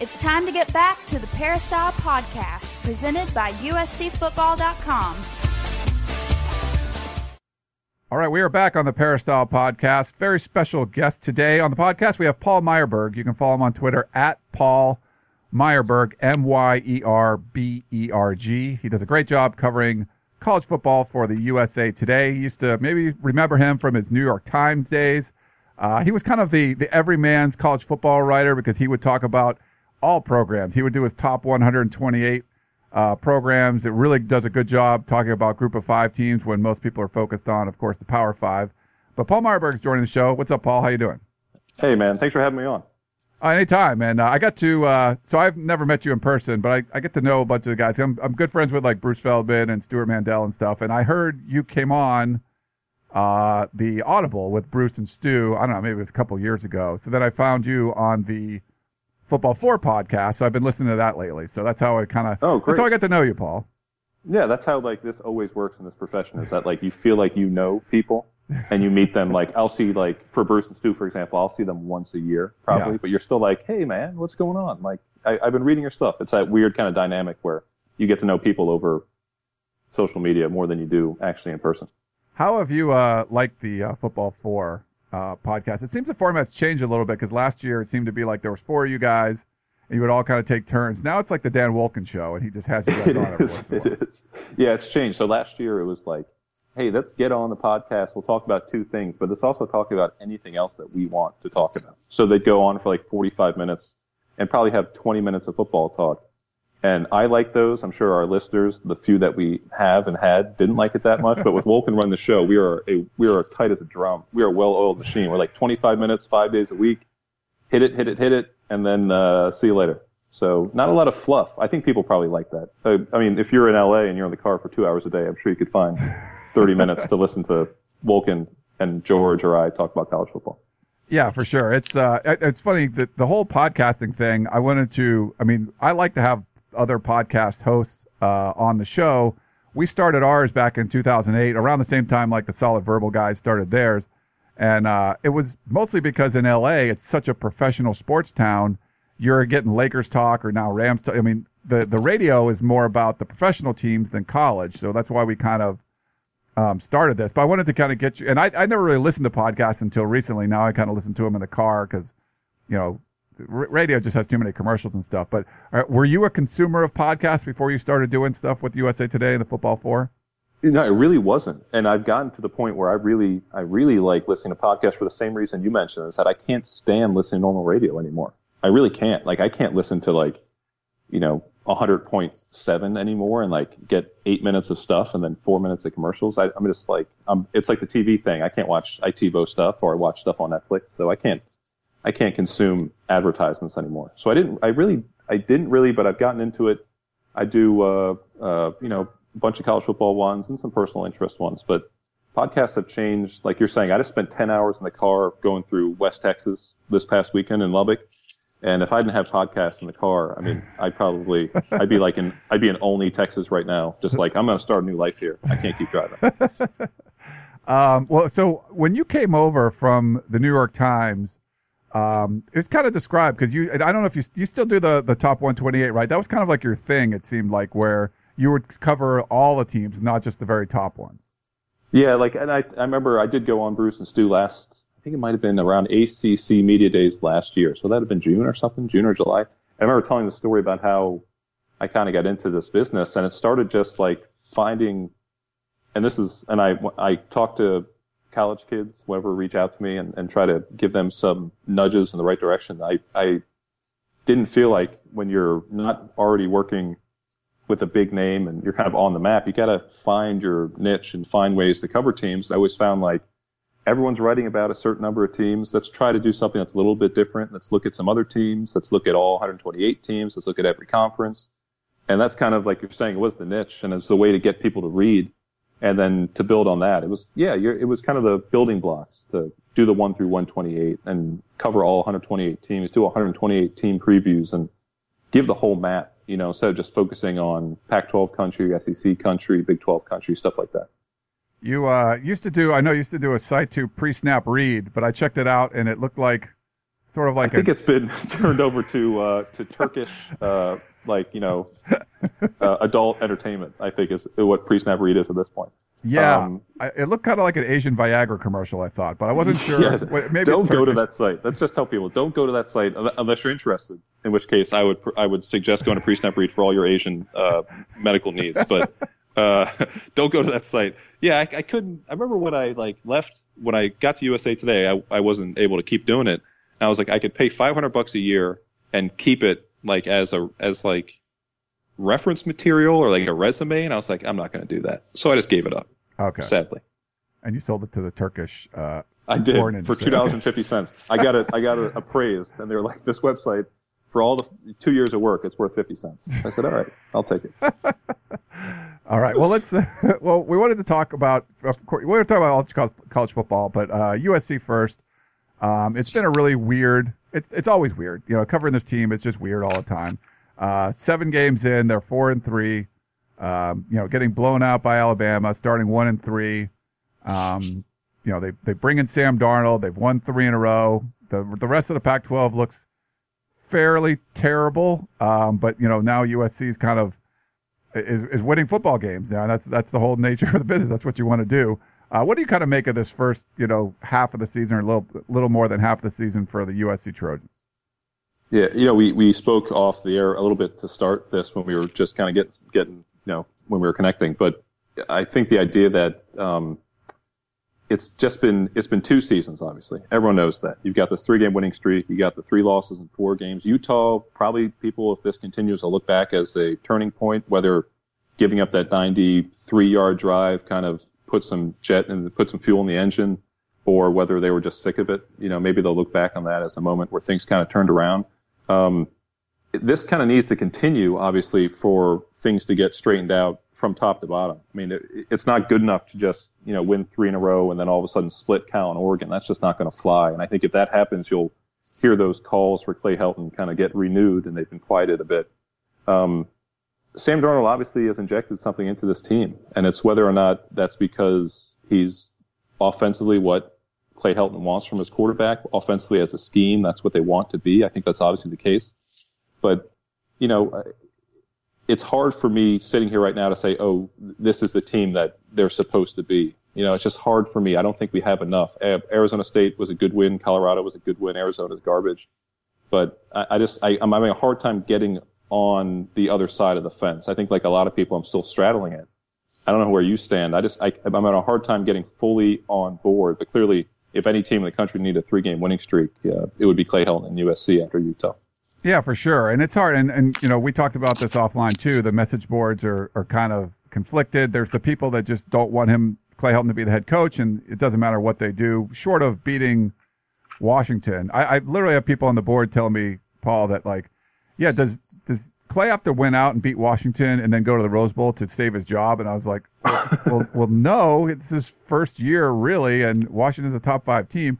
It's time to get back to the Peristyle Podcast, presented by USCFootball.com. All right, we are back on the Peristyle Podcast. Very special guest today on the podcast. We have Paul Myerberg. You can follow him on Twitter at Paul Myerberg, M Y E R B E R G. He does a great job covering college football for the USA Today. You used to maybe remember him from his New York Times days. Uh, he was kind of the, the everyman's college football writer because he would talk about all programs. He would do his top 128 uh, programs. It really does a good job talking about group of five teams when most people are focused on, of course, the power five. But Paul Myerberg's joining the show. What's up, Paul? How you doing? Hey, man. Thanks for having me on. Uh, anytime, and uh, I got to. Uh, so I've never met you in person, but I, I get to know a bunch of the guys. I'm I'm good friends with like Bruce Feldman and Stewart Mandel and stuff. And I heard you came on uh, the Audible with Bruce and Stu. I don't know, maybe it was a couple years ago. So then I found you on the Football Four podcast. So I've been listening to that lately. So that's how I kind of. Oh, great. That's how I got to know you, Paul. Yeah, that's how like this always works in this profession is that like you feel like you know people and you meet them like I'll see like for Bruce and Stu for example I'll see them once a year probably Yeah. but you're still like hey man what's going on like I, I've been reading your stuff it's that weird kind of dynamic where you get to know people over social media more than you do actually in person How have you uh, liked the uh, Football Four uh, podcast? It seems the format's changed a little bit because last year it seemed to be like there was four of you guys, and you would all kind of take turns. Now it's like the Dan Wolken show, and he just has you guys It on every is. once in a It is. Yeah, it's changed. So last year it was like, hey, let's get on the podcast. We'll talk about two things, but let's also talk about anything else that we want to talk about. So they'd go on for like 45 minutes and probably have 20 minutes of football talk. And I like those. I'm sure our listeners, the few that we have and had, didn't like it that much. But with Wolken Run the show, we are a we are tight as a drum. We are a well-oiled machine. We're like 25 minutes, five days a week. Hit it, hit it, hit it, and then uh, see you later. So not a lot of fluff. I think people probably like that. So, I mean, if you're in LA and you're in the car for two hours a day, I'm sure you could find 30 minutes to listen to Wolken and George or I talk about college football. Yeah, for sure. It's uh, it's funny that the whole podcasting thing. I wanted to. I mean, I like to have other podcast hosts uh, on the show. We started ours back in 2008, around the same time like the Solid Verbal guys started theirs, and uh, it was mostly because in LA it's such a professional sports town. You're getting Lakers talk or now Rams. Talk. I mean, the the radio is more about the professional teams than college, so that's why we kind of um, started this. But I wanted to kind of get you, and I, I never really listened to podcasts until recently. Now I kind of listen to them in the car because, you know, radio just has too many commercials and stuff. But uh, were you a consumer of podcasts before you started doing stuff with USA Today and the Football Four? No, it really wasn't. And I've gotten to the point where I really, I really like listening to podcasts for the same reason you mentioned is that I can't stand listening to normal radio anymore. I really can't. Like, I can't listen to like, you know, 100.7 anymore and like get eight minutes of stuff and then four minutes of commercials. I, I'm just like, um, it's like the TV thing. I can't watch ITVO stuff or I watch stuff on Netflix. So I can't, I can't consume advertisements anymore. So I didn't, I really, I didn't really, but I've gotten into it. I do, uh, uh, you know, a bunch of college football ones and some personal interest ones, but podcasts have changed. Like you're saying, I just spent 10 hours in the car going through West Texas this past weekend in Lubbock. And if I didn't have podcasts in the car, I mean, I'd probably, I'd be like in, I'd be in only Texas right now. Just like, I'm going to start a new life here. I can't keep driving. Um, well, so when you came over from the New York Times, Um, it's kind of described because you, I don't know if you, you still do the, the top 128, right? That was kind of like your thing. It seemed like where you would cover all the teams, not just the very top ones. Yeah, like, and I, I remember I did go on Bruce and Stu last, I think it might have been around ACC Media Days last year. So that'd have been June or something, June or July. I remember telling the story about how I kind of got into this business and it started just like finding, and this is, and I, I talked to college kids, whoever reach out to me and, and try to give them some nudges in the right direction. I, I didn't feel like when you're not already working with a big name and you're kind of on the map, you got to find your niche and find ways to cover teams. I always found like everyone's writing about a certain number of teams. Let's try to do something that's a little bit different. Let's look at some other teams. Let's look at all 128 teams. Let's look at every conference. And that's kind of like you're saying, it was the niche and it's the way to get people to read and then to build on that. It was, yeah, it was kind of the building blocks to do the one through 128 and cover all 128 teams, do 128 team previews and give the whole map, you know, instead of just focusing on Pac-12 country, SEC country, Big 12 country, stuff like that. You, uh, used to do, I know you used to do a site to pre-snap read, but I checked it out and it looked like sort of like I think a, it's been turned over to, uh, to Turkish, uh, like you know, uh, adult entertainment. I think is what pre-snap read is at this point. Yeah, um, I, it looked kind of like an Asian Viagra commercial. I thought, but I wasn't sure. Yeah, maybe don't go to that site. Let's just tell people don't go to that site unless you're interested. In which case, I would I would suggest going to pre-snap read for all your Asian uh, medical needs. But uh, don't go to that site. Yeah, I, I couldn't. I remember when I like left when I got to USA Today. I I wasn't able to keep doing it. And I was like, I could pay 500 bucks a year and keep it like as a as like reference material or like a resume, and I was like, I'm not going to do that. So I just gave it up. Okay. Sadly. And you sold it to the Turkish. Uh, I did for two dollars and fifty cents. I got it. I got it appraised, and they're like, this website for all the two years of work, it's worth fifty cents. I said, all right, I'll take it. all right. Well, let's. Uh, well, we wanted to talk about. Of course, we wanted talking talk about college football, but uh, USC first. Um, it's been a really weird. It's it's always weird. You know, covering this team, it's just weird all the time. Uh, seven games in, they're four and three. Um, you know, getting blown out by Alabama, starting one and three. Um, you know, they they bring in Sam Darnold. They've won three in a row. The the rest of the Pac-12 looks fairly terrible. Um, but you know, now USC is kind of is is winning football games. Yeah, that's that's the whole nature of the business. That's what you want to do. Uh, what do you kind of make of this first, you know, half of the season or a little little more than half the season for the USC Trojans? Yeah, you know, we, we spoke off the air a little bit to start this when we were just kind of getting, getting, you know, when we were connecting. But I think the idea that, um, it's just been, it's been two seasons, obviously. Everyone knows that. You've got this three game winning streak. You got the three losses in four games. Utah, probably people, if this continues, will look back as a turning point, whether giving up that 93 yard drive kind of put some jet and put some fuel in the engine or whether they were just sick of it. You know, maybe they'll look back on that as a moment where things kind of turned around. Um, this kind of needs to continue, obviously, for things to get straightened out from top to bottom. I mean, it, it's not good enough to just, you know, win three in a row and then all of a sudden split Cal and Oregon. That's just not going to fly. And I think if that happens, you'll hear those calls for Clay Helton kind of get renewed and they've been quieted a bit. Um, Sam Darnold obviously has injected something into this team and it's whether or not that's because he's offensively what Clay Helton wants from his quarterback. Offensively, as a scheme, that's what they want to be. I think that's obviously the case. But, you know, it's hard for me sitting here right now to say, oh, this is the team that they're supposed to be. You know, it's just hard for me. I don't think we have enough. Arizona State was a good win. Colorado was a good win. Arizona's garbage. But I, I just, I, I'm having a hard time getting on the other side of the fence. I think like a lot of people, I'm still straddling it. I don't know where you stand. I just, I, I'm having a hard time getting fully on board, but clearly if any team in the country needed a three game winning streak, uh, it would be Clay Helton and USC after Utah. Yeah, for sure. And it's hard. And, and, you know, we talked about this offline too. The message boards are, are kind of conflicted. There's the people that just don't want him, Clay Helton to be the head coach. And it doesn't matter what they do short of beating Washington. I, I literally have people on the board telling me, Paul, that like, yeah, does, does Clay have to win out and beat Washington and then go to the Rose Bowl to save his job? And I was like, well, well, well, no, it's his first year really, and Washington's a top five team.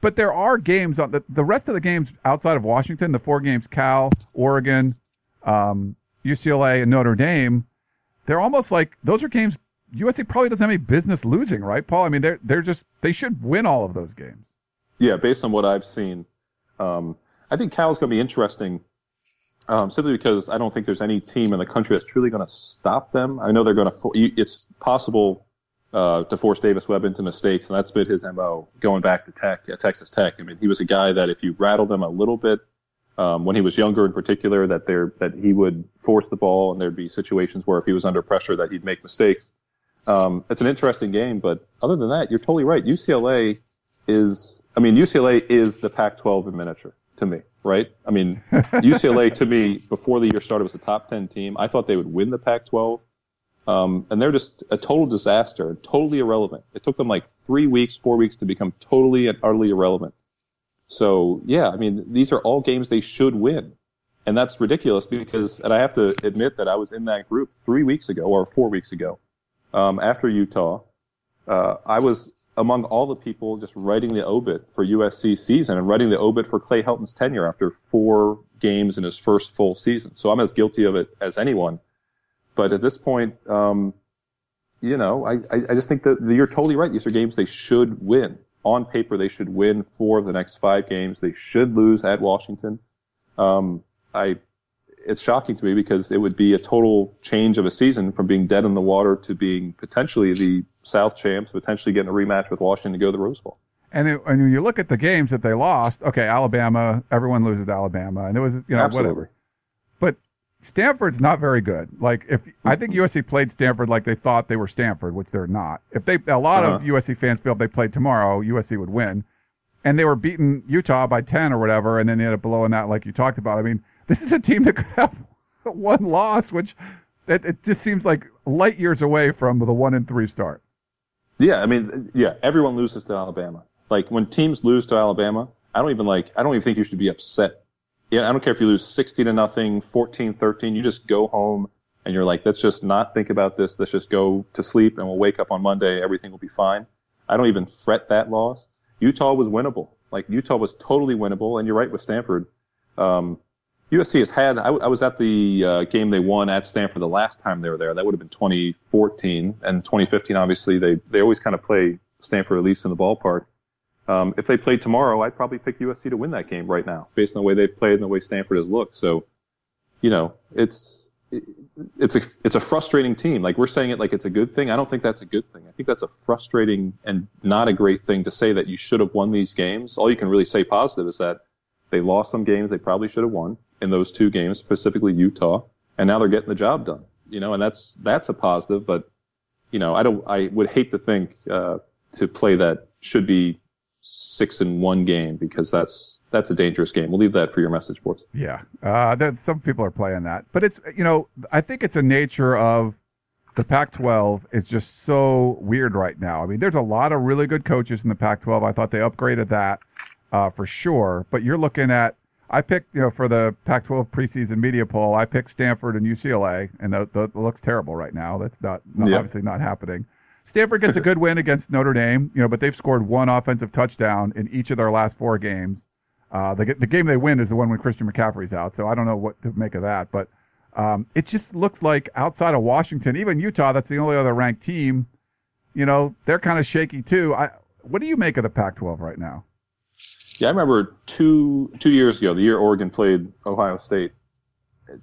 But there are games on the, the rest of the games outside of Washington, the four games, Cal, Oregon, um, UCLA, and Notre Dame. They're almost like those are games USC probably doesn't have any business losing, right, Paul? I mean, they're they're just they should win all of those games. Yeah, based on what I've seen, Um, I think Cal's going to be interesting um, simply because I don't think there's any team in the country that's truly going to stop them. I know they're going to. It's possible uh, to force Davis Webb into mistakes, and that's been his mo going back to Tech, uh, Texas Tech. I mean, he was a guy that if you rattled him a little bit um, when he was younger, in particular, that there that he would force the ball, and there'd be situations where if he was under pressure, that he'd make mistakes. Um, it's an interesting game, but other than that, you're totally right. UCLA is, I mean, UCLA is the Pac-12 in miniature to me, right? I mean, UCLA to me before the year started was a top 10 team. I thought they would win the Pac-12. Um, and they're just a total disaster, totally irrelevant. It took them like three weeks, four weeks to become totally and utterly irrelevant. So yeah, I mean, these are all games they should win. And that's ridiculous because, and I have to admit that I was in that group three weeks ago or four weeks ago, um, after Utah. Uh, I was among all the people just writing the obit for USC season and writing the obit for Clay Helton's tenure after four games in his first full season. So I'm as guilty of it as anyone. But at this point, um, you know, I, I just think that you're totally right. These are games they should win. On paper, they should win four of the next five games. They should lose at Washington. Um, I it's shocking to me because it would be a total change of a season from being dead in the water to being potentially the South champs, potentially getting a rematch with Washington to go to the Rose Bowl. And, it, and when you look at the games that they lost, okay, Alabama, everyone loses to Alabama, and it was you know Absolutely. whatever. But Stanford's not very good. Like if I think USC played Stanford like they thought they were Stanford, which they're not. If they a lot uh-huh. of USC fans feel if they played tomorrow, USC would win. And they were beating Utah by 10 or whatever, and then they ended up blowing that like you talked about. I mean, this is a team that could have one loss, which it, it just seems like light years away from the one and three start. Yeah, I mean, yeah, everyone loses to Alabama. Like when teams lose to Alabama, I don't even like, I don't even think you should be upset. Yeah, I don't care if you lose 60 to nothing, 14, 13, you just go home and you're like, let's just not think about this. Let's just go to sleep and we'll wake up on Monday. Everything will be fine. I don't even fret that loss. Utah was winnable. Like Utah was totally winnable. And you're right with Stanford. Um, USC has had. I, I was at the uh, game they won at Stanford the last time they were there. That would have been 2014 and 2015. Obviously, they they always kind of play Stanford at least in the ballpark. Um, if they played tomorrow, I'd probably pick USC to win that game right now, based on the way they've played and the way Stanford has looked. So, you know, it's it's a it's a frustrating team. Like we're saying it like it's a good thing. I don't think that's a good thing. I think that's a frustrating and not a great thing to say that you should have won these games. All you can really say positive is that they lost some games they probably should have won in those two games, specifically Utah, and now they're getting the job done. You know, and that's that's a positive. But you know, I don't. I would hate to think uh, to play that should be six in one game because that's that's a dangerous game. We'll leave that for your message boards. Yeah, uh, that, some people are playing that, but it's you know I think it's a nature of the Pac-12 is just so weird right now. I mean, there's a lot of really good coaches in the Pac-12. I thought they upgraded that uh, for sure, but you're looking at I picked, you know, for the Pac-12 preseason media poll, I picked Stanford and UCLA, and that, that looks terrible right now. That's not, not obviously not happening. Stanford gets a good win against Notre Dame, you know, but they've scored one offensive touchdown in each of their last four games. Uh, the, the game they win is the one when Christian McCaffrey's out, so I don't know what to make of that. But um, it just looks like outside of Washington, even Utah, that's the only other ranked team. You know, they're kind of shaky too. I, what do you make of the Pac-12 right now? Yeah, I remember two two years ago, the year Oregon played Ohio State,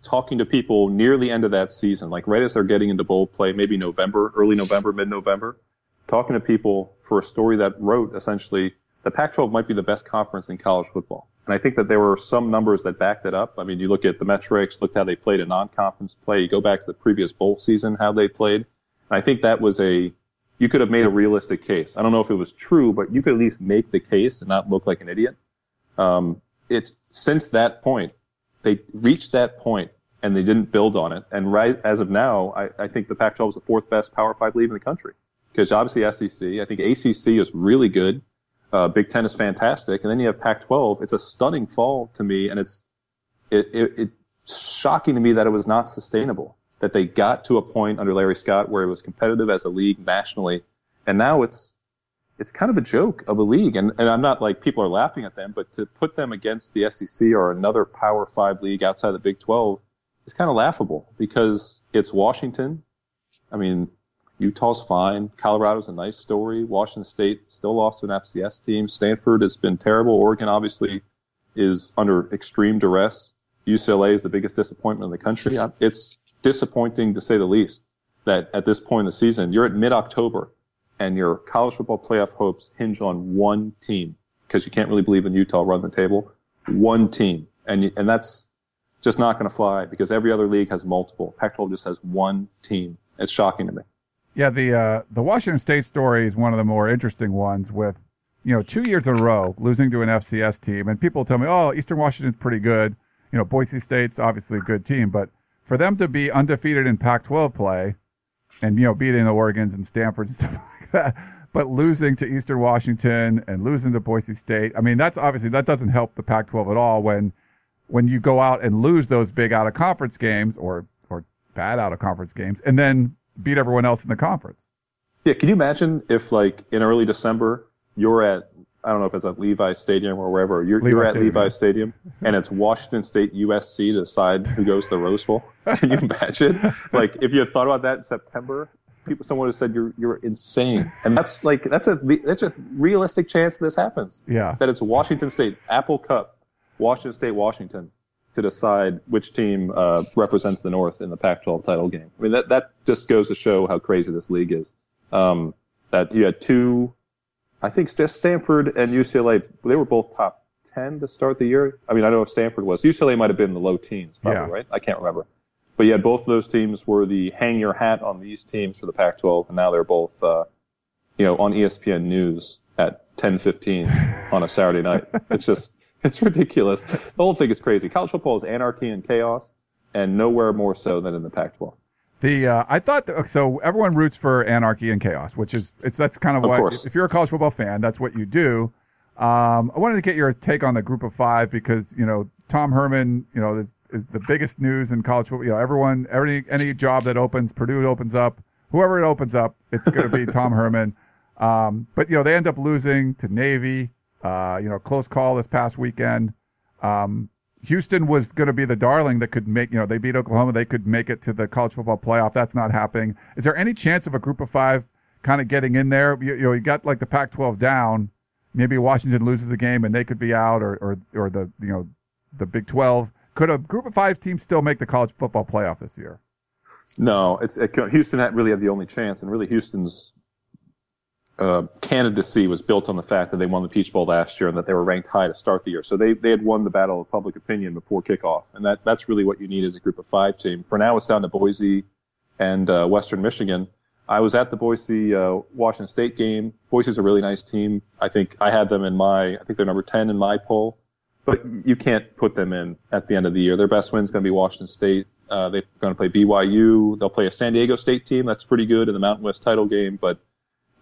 talking to people near the end of that season, like right as they're getting into bowl play, maybe November, early November, mid November, talking to people for a story that wrote essentially the Pac-12 might be the best conference in college football. And I think that there were some numbers that backed it up. I mean, you look at the metrics, look how they played a non-conference play. You go back to the previous bowl season, how they played. And I think that was a you could have made a realistic case. I don't know if it was true, but you could at least make the case and not look like an idiot. Um, it's since that point, they reached that point and they didn't build on it. And right as of now, I, I think the Pac-12 is the fourth best Power Five league in the country because obviously SEC. I think ACC is really good. Uh, Big Ten is fantastic, and then you have Pac-12. It's a stunning fall to me, and it's it, it, it's shocking to me that it was not sustainable that they got to a point under Larry Scott where it was competitive as a league nationally, and now it's it's kind of a joke of a league. And, and I'm not like people are laughing at them, but to put them against the SEC or another Power Five league outside the Big 12 is kind of laughable because it's Washington. I mean, Utah's fine. Colorado's a nice story. Washington State still lost to an FCS team. Stanford has been terrible. Oregon obviously is under extreme duress. UCLA is the biggest disappointment in the country. It's disappointing to say the least that at this point in the season, you're at mid-October and your college football playoff hopes hinge on one team because you can't really believe in Utah run the table. One team. And, and that's just not going to fly because every other league has multiple. Pac-12 just has one team. It's shocking to me. Yeah, the uh, the Washington State story is one of the more interesting ones with, you know, two years in a row losing to an FCS team, and people tell me, oh, Eastern Washington's pretty good. You know, Boise State's obviously a good team, but for them to be undefeated in Pac-12 play, and you know, beating the Oregon's and Stanford and stuff like that, but losing to Eastern Washington and losing to Boise State, I mean, that's obviously that doesn't help the Pac-12 at all when when you go out and lose those big out of conference games or or bad out of conference games, and then beat everyone else in the conference. Yeah, can you imagine if like in early December you're at I don't know if it's at Levi Stadium or wherever you're, Levi you're at Stadium. Levi Stadium and it's Washington State USC to decide who goes to the Rose Bowl. Can you imagine? like if you had thought about that in September, people someone would have said you're you're insane. And that's like that's a that's a realistic chance this happens. Yeah. That it's Washington State Apple Cup, Washington State Washington to decide which team uh, represents the North in the Pac-12 title game. I mean, that that just goes to show how crazy this league is. Um, that you had two, I think Stanford and UCLA, they were both top 10 to start the year. I mean, I don't know if Stanford was. UCLA might have been in the low teens, probably, yeah. right? I can't remember. But yeah, both of those teams were the hang your hat on these teams for the Pac-12, and now they're both, uh, you know, on ESPN News at 10:15 on a Saturday night. It's just it's ridiculous. The whole thing is crazy. College football is anarchy and chaos, and nowhere more so than in the Pac-12. The uh, I thought that, so. Everyone roots for anarchy and chaos, which is it's that's kind of, of what course. if you're a college football fan, that's what you do. Um, I wanted to get your take on the group of five because you know Tom Herman, you know, is, is the biggest news in college football. You know, everyone, every any job that opens, Purdue opens up, whoever it opens up, it's going to be Tom Herman. Um, but you know, they end up losing to Navy. Uh, you know, close call this past weekend. Um, Houston was going to be the darling that could make, you know, they beat Oklahoma. They could make it to the college football playoff. That's not happening. Is there any chance of a group of five kind of getting in there? You, you know, you got like the Pac 12 down. Maybe Washington loses a game and they could be out or, or, or the, you know, the Big 12. Could a group of five team still make the college football playoff this year? No, it's, it, Houston really had the only chance, and really Houston's uh, candidacy was built on the fact that they won the Peach Bowl last year and that they were ranked high to start the year. So they, they had won the battle of public opinion before kickoff. And that, that's really what you need as a group of five team. For now, it's down to Boise and uh, Western Michigan. I was at the Boise uh, Washington State game. Boise's a really nice team. I think I had them in my, I think they're number 10 in my poll. But you can't put them in at the end of the year. Their best win is going to be Washington State. Uh, they're going to play BYU. They'll play a San Diego State team that's pretty good in the Mountain West title game, but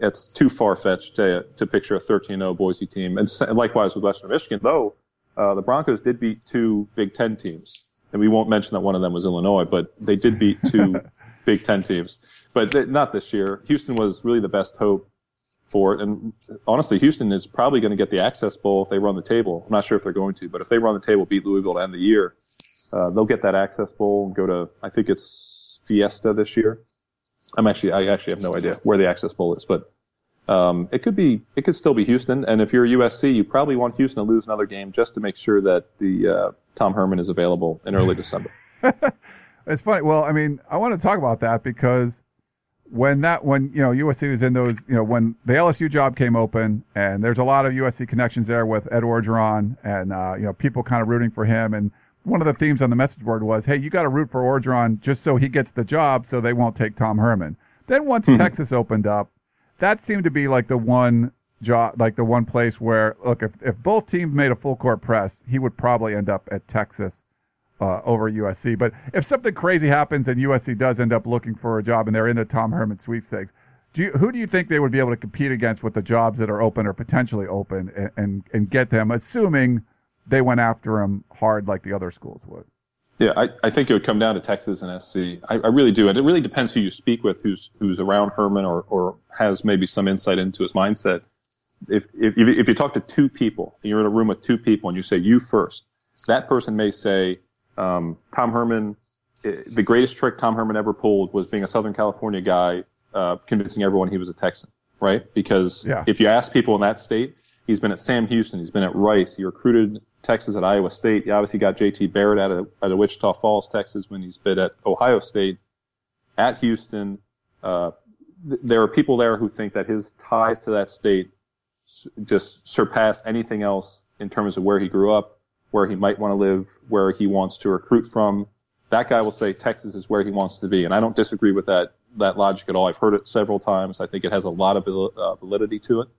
it's too far fetched to, to picture a 13-0 Boise team. And likewise with Western Michigan, though, uh, the Broncos did beat two Big Ten teams. And we won't mention that one of them was Illinois, but they did beat two Big Ten teams. But th- not this year. Houston was really the best hope for it. And honestly, Houston is probably going to get the Access Bowl if they run the table. I'm not sure if they're going to, but if they run the table, beat Louisville to end the year, uh, they'll get that Access Bowl and go to, I think it's Fiesta this year. I'm actually, I actually have no idea where the Access Bowl is, but um, it could be, it could still be Houston. And if you're USC, you probably want Houston to lose another game just to make sure that the uh, Tom Herman is available in early December. it's funny. Well, I mean, I want to talk about that because when that, when you know USC was in those, you know, when the LSU job came open, and there's a lot of USC connections there with Ed Orgeron, and uh, you know, people kind of rooting for him and one of the themes on the message board was, hey, you got to root for Orgeron just so he gets the job so they won't take Tom Herman. Then once mm-hmm. Texas opened up, that seemed to be like the one job, like the one place where, look, if, if both teams made a full court press, he would probably end up at Texas. Uh, over USC, but if something crazy happens and USC does end up looking for a job and they're in the Tom Herman sweepstakes, do you, who do you think they would be able to compete against with the jobs that are open or potentially open and, and, and get them, assuming they went after him hard like the other schools would. Yeah, I, I think it would come down to Texas and SC. I, I really do. And it really depends who you speak with, who's who's around Herman or, or has maybe some insight into his mindset. If, if, if you talk to two people, and you're in a room with two people and you say, you first, that person may say, um, Tom Herman, eh, the greatest trick Tom Herman ever pulled was being a Southern California guy, uh, convincing everyone he was a Texan, right? Because yeah. if you ask people in that state, he's been at Sam Houston, he's been at Rice, he recruited Texas at Iowa State. You obviously got JT Barrett out of, out of Wichita Falls, Texas when he's been at Ohio State, at Houston. Uh, th- there are people there who think that his ties to that state just surpass anything else in terms of where he grew up, where he might want to live, where he wants to recruit from. That guy will say Texas is where he wants to be, and I don't disagree with that that logic at all. I've heard it several times. I think it has a lot of uh, validity to it.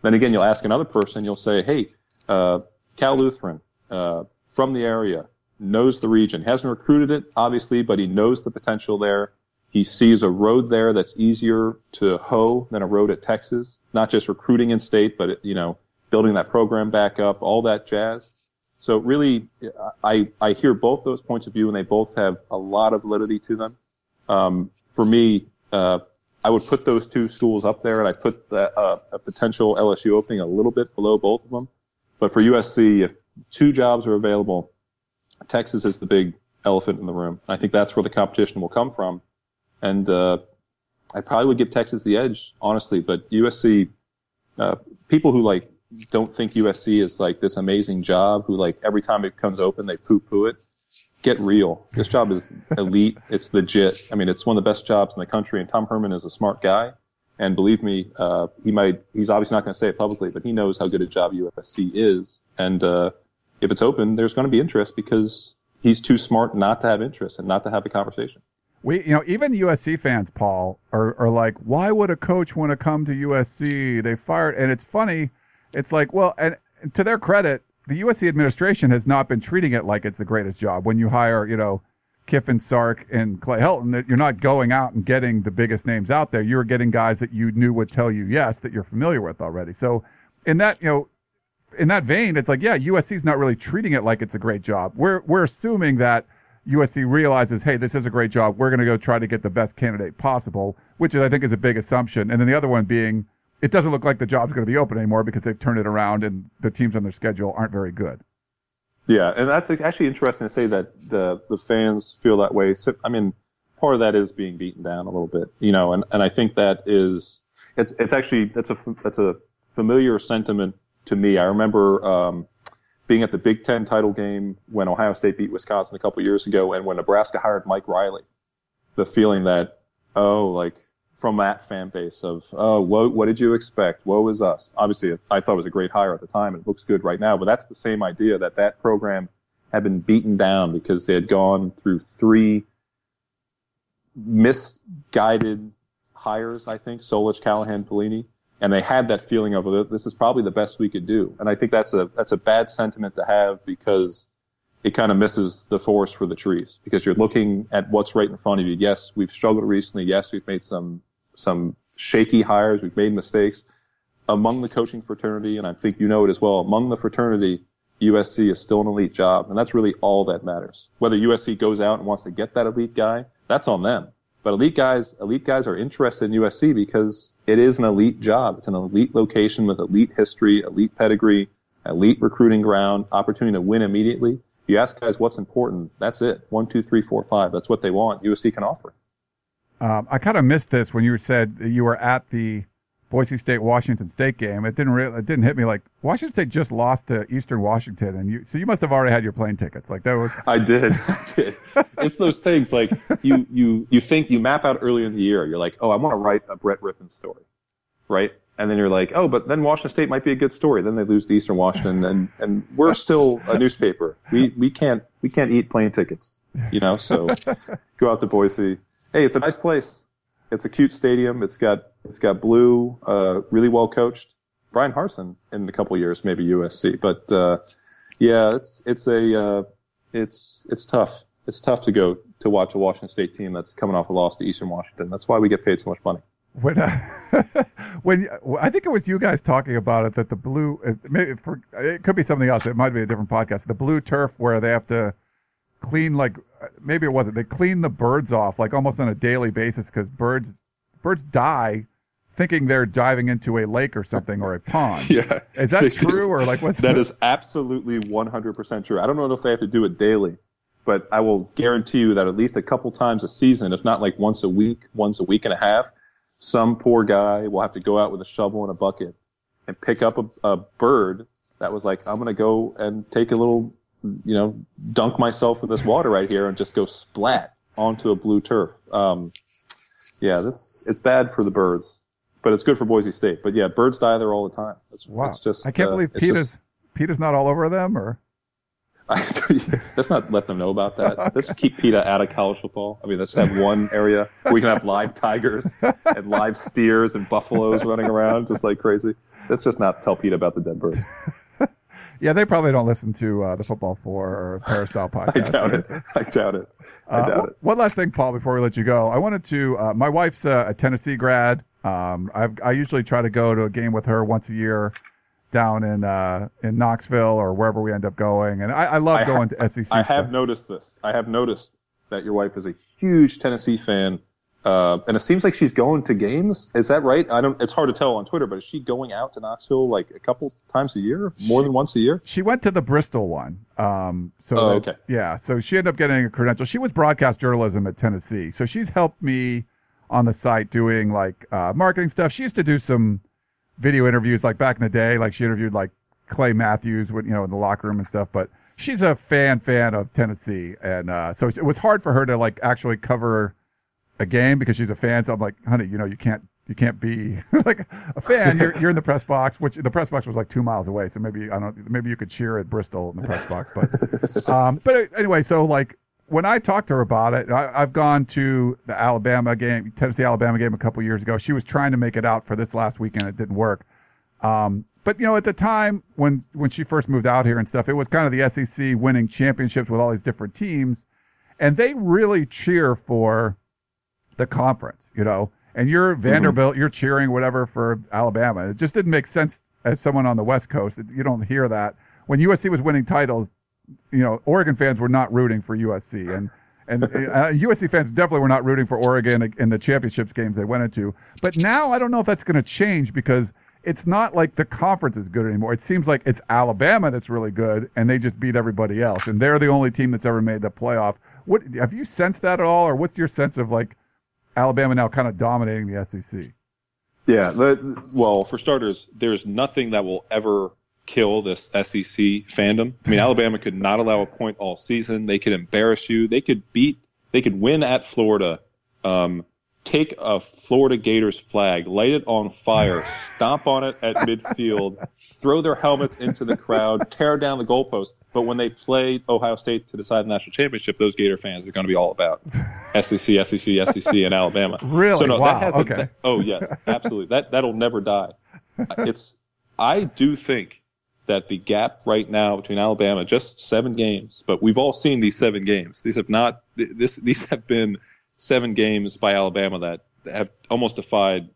Then again, you'll ask another person, you'll say, hey, uh, Cal Lutheran, uh, from the area, knows the region, hasn't recruited it, obviously, but he knows the potential there. He sees a road there that's easier to hoe than a road at Texas, not just recruiting in state, but, you know, building that program back up, all that jazz. So really, I, I hear both those points of view and they both have a lot of validity to them. Um, for me, uh, I would put those two schools up there, and I put the, uh, a potential LSU opening a little bit below both of them. But for USC, if two jobs are available, Texas is the big elephant in the room. I think that's where the competition will come from, and uh, I probably would give Texas the edge, honestly. But USC, uh, people who like don't think USC is like this amazing job, who like every time it comes open they poo-poo it get real. This job is elite. It's legit. I mean, it's one of the best jobs in the country. And Tom Herman is a smart guy. And believe me, uh, he might, he's obviously not going to say it publicly, but he knows how good a job USC is. And, uh, if it's open, there's going to be interest because he's too smart not to have interest and not to have a conversation. We, you know, even USC fans, Paul, are, are like, why would a coach want to come to USC? They fired, and it's funny. It's like, well, and to their credit, the USC administration has not been treating it like it's the greatest job. When you hire, you know, Kiffin, Sark, and Clay Helton, that you're not going out and getting the biggest names out there. You're getting guys that you knew would tell you yes, that you're familiar with already. So in that, you know, in that vein, it's like, yeah, USC's not really treating it like it's a great job. We're, we're assuming that USC realizes, hey, this is a great job. We're going to go try to get the best candidate possible, which is, I think is a big assumption. And then the other one being, it doesn't look like the job's going to be open anymore because they've turned it around and the teams on their schedule aren't very good. Yeah, and that's actually interesting to say that the the fans feel that way. I mean, part of that is being beaten down a little bit, you know, and, and I think that is it's it's actually that's a that's a familiar sentiment to me. I remember um, being at the Big Ten title game when Ohio State beat Wisconsin a couple years ago, and when Nebraska hired Mike Riley. The feeling that oh, like from that fan base of, oh, what, what did you expect? Woe is us. Obviously, I thought it was a great hire at the time, and it looks good right now. But that's the same idea that that program had been beaten down because they had gone through three misguided hires. I think Solich, Callahan, Pelini, and they had that feeling of this is probably the best we could do. And I think that's a that's a bad sentiment to have because it kind of misses the forest for the trees because you're looking at what's right in front of you. Yes, we've struggled recently. Yes, we've made some some shaky hires. We've made mistakes among the coaching fraternity, and I think you know it as well. Among the fraternity, USC is still an elite job, and that's really all that matters. Whether USC goes out and wants to get that elite guy, that's on them. But elite guys, elite guys are interested in USC because it is an elite job. It's an elite location with elite history, elite pedigree, elite recruiting ground, opportunity to win immediately. You ask guys what's important. That's it. One, two, three, four, five. That's what they want. USC can offer. Um, I kind of missed this when you said you were at the Boise State Washington State game. It didn't really, it didn't hit me like Washington State just lost to Eastern Washington, and you so you must have already had your plane tickets. Like that was. I did. I did. it's those things like you you you think you map out early in the year. You're like, oh, I want to write a Brett Rypien story, right? And then you're like, oh, but then Washington State might be a good story. Then they lose to Eastern Washington, and and we're still a newspaper. We we can't we can't eat plane tickets, you know. So go out to Boise. Hey, it's a nice place. It's a cute stadium. It's got it's got blue, uh, really well coached. Bryan Harsin in a couple years, maybe USC, but uh, yeah, it's it's a uh, it's it's tough. It's tough to go to watch a Washington State team that's coming off a loss to Eastern Washington. That's why we get paid so much money when when I think it was you guys talking about it that the blue maybe for, it could be something else. It might be a different podcast. The blue turf where they have to clean like maybe it wasn't. They clean the birds off like almost on a daily basis because birds birds die thinking they're diving into a lake or something or a pond. yeah, is that true or like what's that? Is absolutely one hundred percent true. I don't know if they have to do it daily. But I will guarantee you that at least a couple times a season, if not like once a week, once a week and a half, some poor guy will have to go out with a shovel and a bucket and pick up a, a bird that was like, I'm going to go and take a little, you know, dunk myself in this water right here and just go splat onto a blue turf. Um, yeah, that's it's bad for the birds, but it's good for Boise State. But yeah, birds die there all the time. It's, Wow. it's just I can't uh, believe PETA's just- PETA's not all over them, or let's not let them know about that. Let's keep PETA out of college football. I mean, let's have one area where we can have live tigers and live steers and buffaloes running around just like crazy. Let's just not tell PETA about the dead birds. yeah, they probably don't listen to uh, the Football Four or Peristyle I podcast. doubt it. I doubt it. I Uh, doubt one- it. One last thing, Paul, before we let you go, I wanted to. Uh, my wife's a, a Tennessee grad. Um, I've, I usually try to go to a game with her once a year down in uh, in Knoxville or wherever we end up going, and I, I love I ha- going to SEC. I stuff. have noticed this. I have noticed that your wife is a huge Tennessee fan, uh, and it seems like she's going to games. Is that right? I don't. It's hard to tell on Twitter, but is she going out to Knoxville like a couple times a year, more than once a year? She went to the Bristol one. Um, so Oh, that- okay. yeah, so she ended up getting a credential. She was broadcast journalism at Tennessee, so she's helped me on the site doing like uh, marketing stuff. She used to do some video interviews, like back in the day, like she interviewed like Clay Matthews, you know, in the locker room and stuff. But she's a fan fan of Tennessee, and uh, so it was hard for her to like actually cover a game because she's a fan. So I'm like, honey, you know, you can't. You can't be like a fan. You're you're in the press box, which the press box was like two miles away. So maybe I don't. Maybe you could cheer at Bristol in the press box. But um, but anyway, so like when I talked to her about it, I, I've gone to the Alabama game, Tennessee Alabama game a couple years ago. She was trying to make it out for this last weekend. It didn't work. Um, but you know, at the time when when she first moved out here and stuff, it was kind of the SEC winning championships with all these different teams, and they really cheer for the conference, you know. And you're Vanderbilt, you're cheering whatever for Alabama. It just didn't make sense as someone on the West Coast. You don't hear that when USC was winning titles. You know, Oregon fans were not rooting for USC, and and uh, USC fans definitely were not rooting for Oregon in the championships games they went into. But now I don't know if that's going to change because it's not like the conference is good anymore. It seems like it's Alabama that's really good, and they just beat everybody else, and they're the only team that's ever made the playoff. What have you sensed that at all, or what's your sense of like Alabama now kind of dominating the SEC? Yeah. The, well, for starters, there's nothing that will ever kill this SEC fandom. I mean, Alabama could not allow a point all season. They could embarrass you. They could beat. They could win at Florida. Um, take a Florida Gators flag, light it on fire, stomp on it at midfield, throw their helmets into the crowd, tear down the goalpost. But when they play Ohio State to decide the national championship, those Gator fans are going to be all about SEC, SEC, SEC, and Alabama. Really? So no, Wow, that okay. oh yes, absolutely. That that'll never die. It's. I do think that the gap right now between Alabama, just seven games, but we've all seen these seven games. These have not. This these have been seven games by Alabama that have almost defied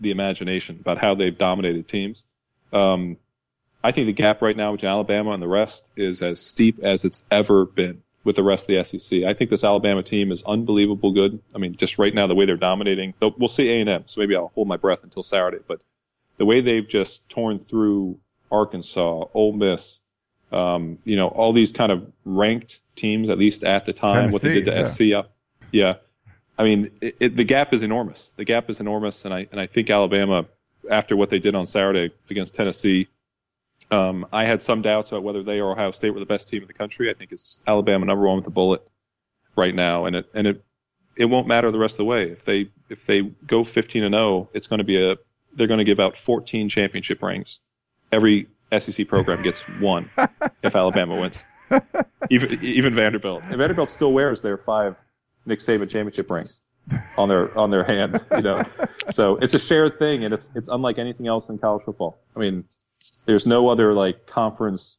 the imagination about how they've dominated teams. Um, I think the gap right now between Alabama and the rest is as steep as it's ever been with the rest of the SEC. I think this Alabama team is unbelievable good. I mean, just right now the way they're dominating. We'll see A&M, so maybe I'll hold my breath until Saturday. But the way they've just torn through Arkansas, Ole Miss, um, you know, all these kind of ranked teams, at least at the time, what they did to Tennessee, SC up. Yeah. I mean, it, it, the gap is enormous. The gap is enormous, and I and I think Alabama, after what they did on Saturday against Tennessee, um, I had some doubts about whether they or Ohio State were the best team in the country. I think it's Alabama number one with the bullet right now, and it and it it won't matter the rest of the way. If they if they go 15 and 0, it's going to be a they're going to give out 14 championship rings. Every SEC program gets one if Alabama wins. Even even Vanderbilt. And Vanderbilt still wears their five Nick Saban championship rings on their on their hand, you know. So it's a shared thing, and it's it's unlike anything else in college football. I mean, there's no other like conference,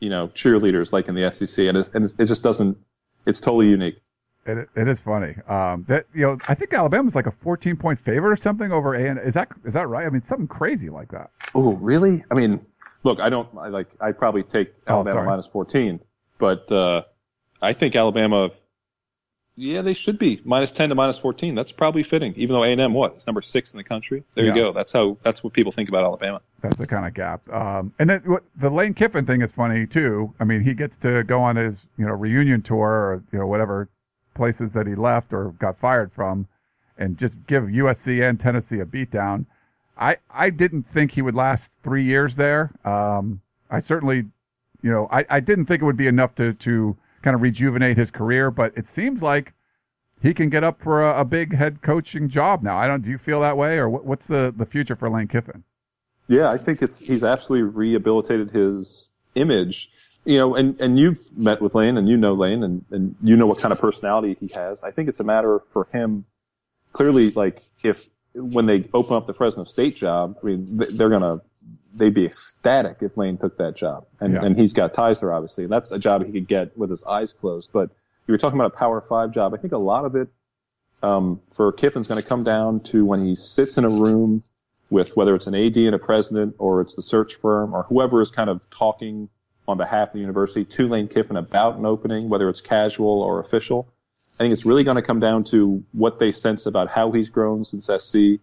you know, cheerleaders like in the SEC, and it's, and it just doesn't. It's totally unique. It, it is funny. Um, that you know, I think Alabama's like a 14 point favorite or something over A. and Is that is that right? I mean, something crazy like that. Oh, really? I mean, look, I don't I like. I'd probably take Oh, Alabama sorry. minus 14, but uh, I think Alabama. Yeah, they should be minus 10 to minus 14. That's probably fitting, even though A&M what? It's number six in the country. There Yeah. you go. That's how. That's what people think about Alabama. That's the kind of gap. Um, and then what, the Lane Kiffin thing is funny too. I mean, he gets to go on his you know reunion tour or you know whatever places that he left or got fired from, and just give USC and Tennessee a beatdown. I I didn't think he would last three years there. Um, I certainly, you know, I, I didn't think it would be enough to, to kind of rejuvenate his career, but it seems like he can get up for a, a big head coaching job now. I don't, do you feel that way or what, what's the, the future for Lane Kiffin? Yeah, I think it's, he's absolutely rehabilitated his image you know, and, and you've met with Lane and you know Lane and, and you know what kind of personality he has. I think it's a matter for him clearly, like if when they open up the Fresno State job, I mean, they're going to, they'd be ecstatic if Lane took that job. And, yeah. and he's got ties there, obviously. And that's a job he could get with his eyes closed. But you were talking about a power five job. I think a lot of it, um, for Kiffin's going to come down to when he sits in a room with whether it's an AD and a president or it's the search firm or whoever is kind of talking on behalf of the university to Lane Kiffin about an opening, whether it's casual or official. I think it's really going to come down to what they sense about how he's grown since SC,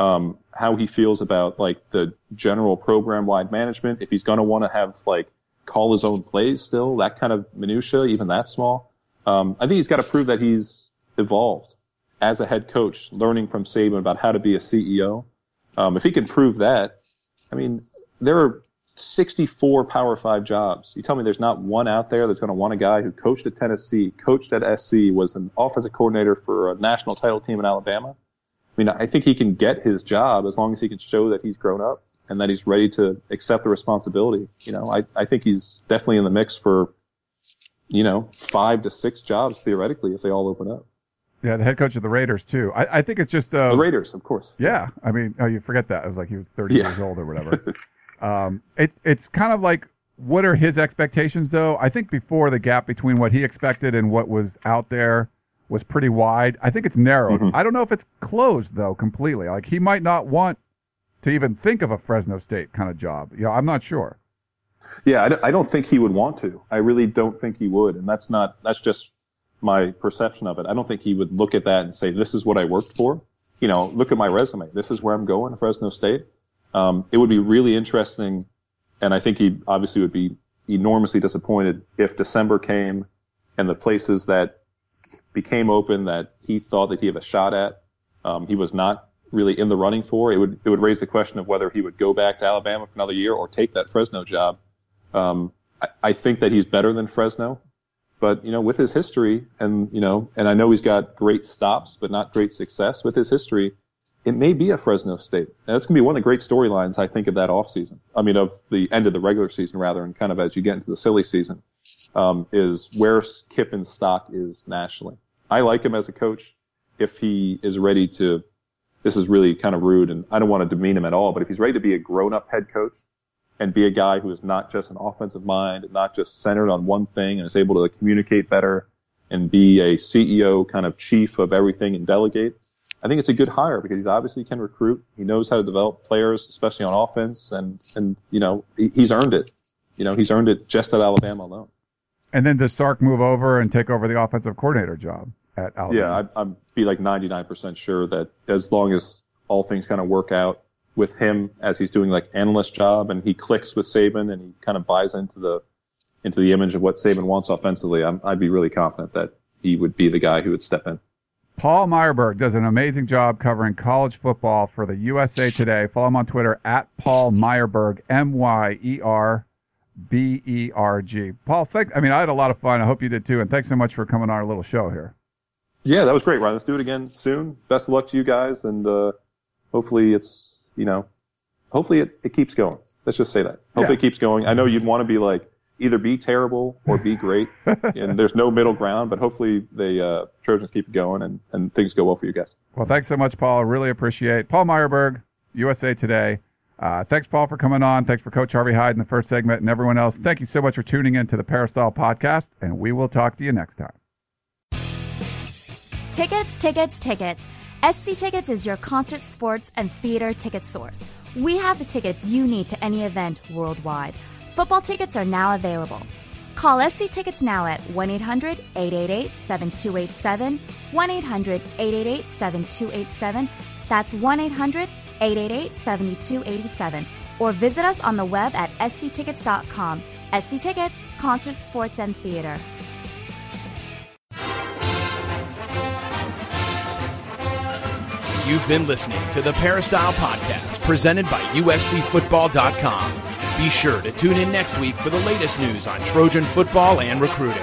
um, how he feels about like the general program wide management. If he's going to want to have like call his own plays still, that kind of minutia, even that small. Um, I think he's got to prove that he's evolved as a head coach, learning from Saban about how to be a CEO. Um, if he can prove that, I mean, there are 64 Power Five jobs. You tell me there's not one out there that's going to want a guy who coached at Tennessee, coached at SC, was an offensive coordinator for a national title team in Alabama. I mean, I think he can get his job as long as he can show that he's grown up and that he's ready to accept the responsibility. You know, I, I think he's definitely in the mix for, you know, five to six jobs theoretically if they all open up. Yeah, the head coach of the Raiders too. I, I think it's just uh, the Raiders, of course. Yeah, I mean, oh, you forget that. It was like he was 30 yeah. years old or whatever. Um, it's it's kind of like what are his expectations though? I think before the gap between what he expected and what was out there was pretty wide. I think it's narrowed. Mm-hmm. I don't know if it's closed though completely. Like he might not want to even think of a Fresno State kind of job. You know, I'm not sure. Yeah, I don't think he would want to. I really don't think he would, and that's not that's just my perception of it. I don't think he would look at that and say, "This is what I worked for." You know, look at my resume. This is where I'm going, Fresno State. Um, it would be really interesting, and I think he obviously would be enormously disappointed if December came and the places that became open that he thought that he had a shot at, um, he was not really in the running for. It would it would raise the question of whether he would go back to Alabama for another year or take that Fresno job. Um, I, I think that he's better than Fresno, but you know, with his history and you know, and I know he's got great stops, but not great success with his history it may be a Fresno State. And that's going to be one of the great storylines, I think, of that offseason. I mean, of the end of the regular season, rather, and kind of as you get into the silly season, um, is where Kiffin's stock is nationally. I like him as a coach if he is ready to, this is really kind of rude and I don't want to demean him at all, but if he's ready to be a grown up head coach and be a guy who is not just an offensive mind not just centered on one thing and is able to communicate better and be a CEO kind of chief of everything and delegate, I think it's a good hire because he's obviously can recruit. He knows how to develop players, especially on offense, and and you know he's earned it. You know he's earned it just at Alabama alone. And then does Sark move over and take over the offensive coordinator job at Alabama? Yeah, I'd, I'd be like 99% sure that as long as all things kind of work out with him as he's doing like analyst job and he clicks with Saban and he kind of buys into the into the image of what Saban wants offensively, i I'd be really confident that he would be the guy who would step in. Paul Myerberg does an amazing job covering college football for the USA Today. Follow him on Twitter at Paul Myerberg, M Y E R B E R G. Paul, thank, I mean, I had a lot of fun. I hope you did too. And thanks so much for coming on our little show here. Yeah, that was great, Ryan. Let's do it again soon. Best of luck to you guys. And, uh, hopefully it's, you know, hopefully it, it keeps going. Let's just say that. Hopefully yeah. it keeps going. I know you'd want to be like, either be terrible or be great, and there's no middle ground. But hopefully, the uh, Trojans keep going and, and things go well for you guys. Well, thanks so much, Paul. Really appreciate Paul Myerberg, USA Today. Uh, thanks, Paul, for coming on. Thanks for Coach Harvey Hyde in the first segment, and everyone else. Thank you so much for tuning in to the Peristyle Podcast, and we will talk to you next time. Tickets, tickets, tickets. SC Tickets is your concert, sports, and theater ticket source. We have the tickets you need to any event worldwide. Football tickets are now available. Call SC Tickets now at 1 800 888 7287. 1 800 888 7287. That's 1 800 888 7287. Or visit us on the web at sctickets.com. SC Tickets, concert, sports, and theater. You've been listening to the Peristyle Podcast presented by USCFootball.com. Be sure to tune in next week for the latest news on Trojan football and recruiting.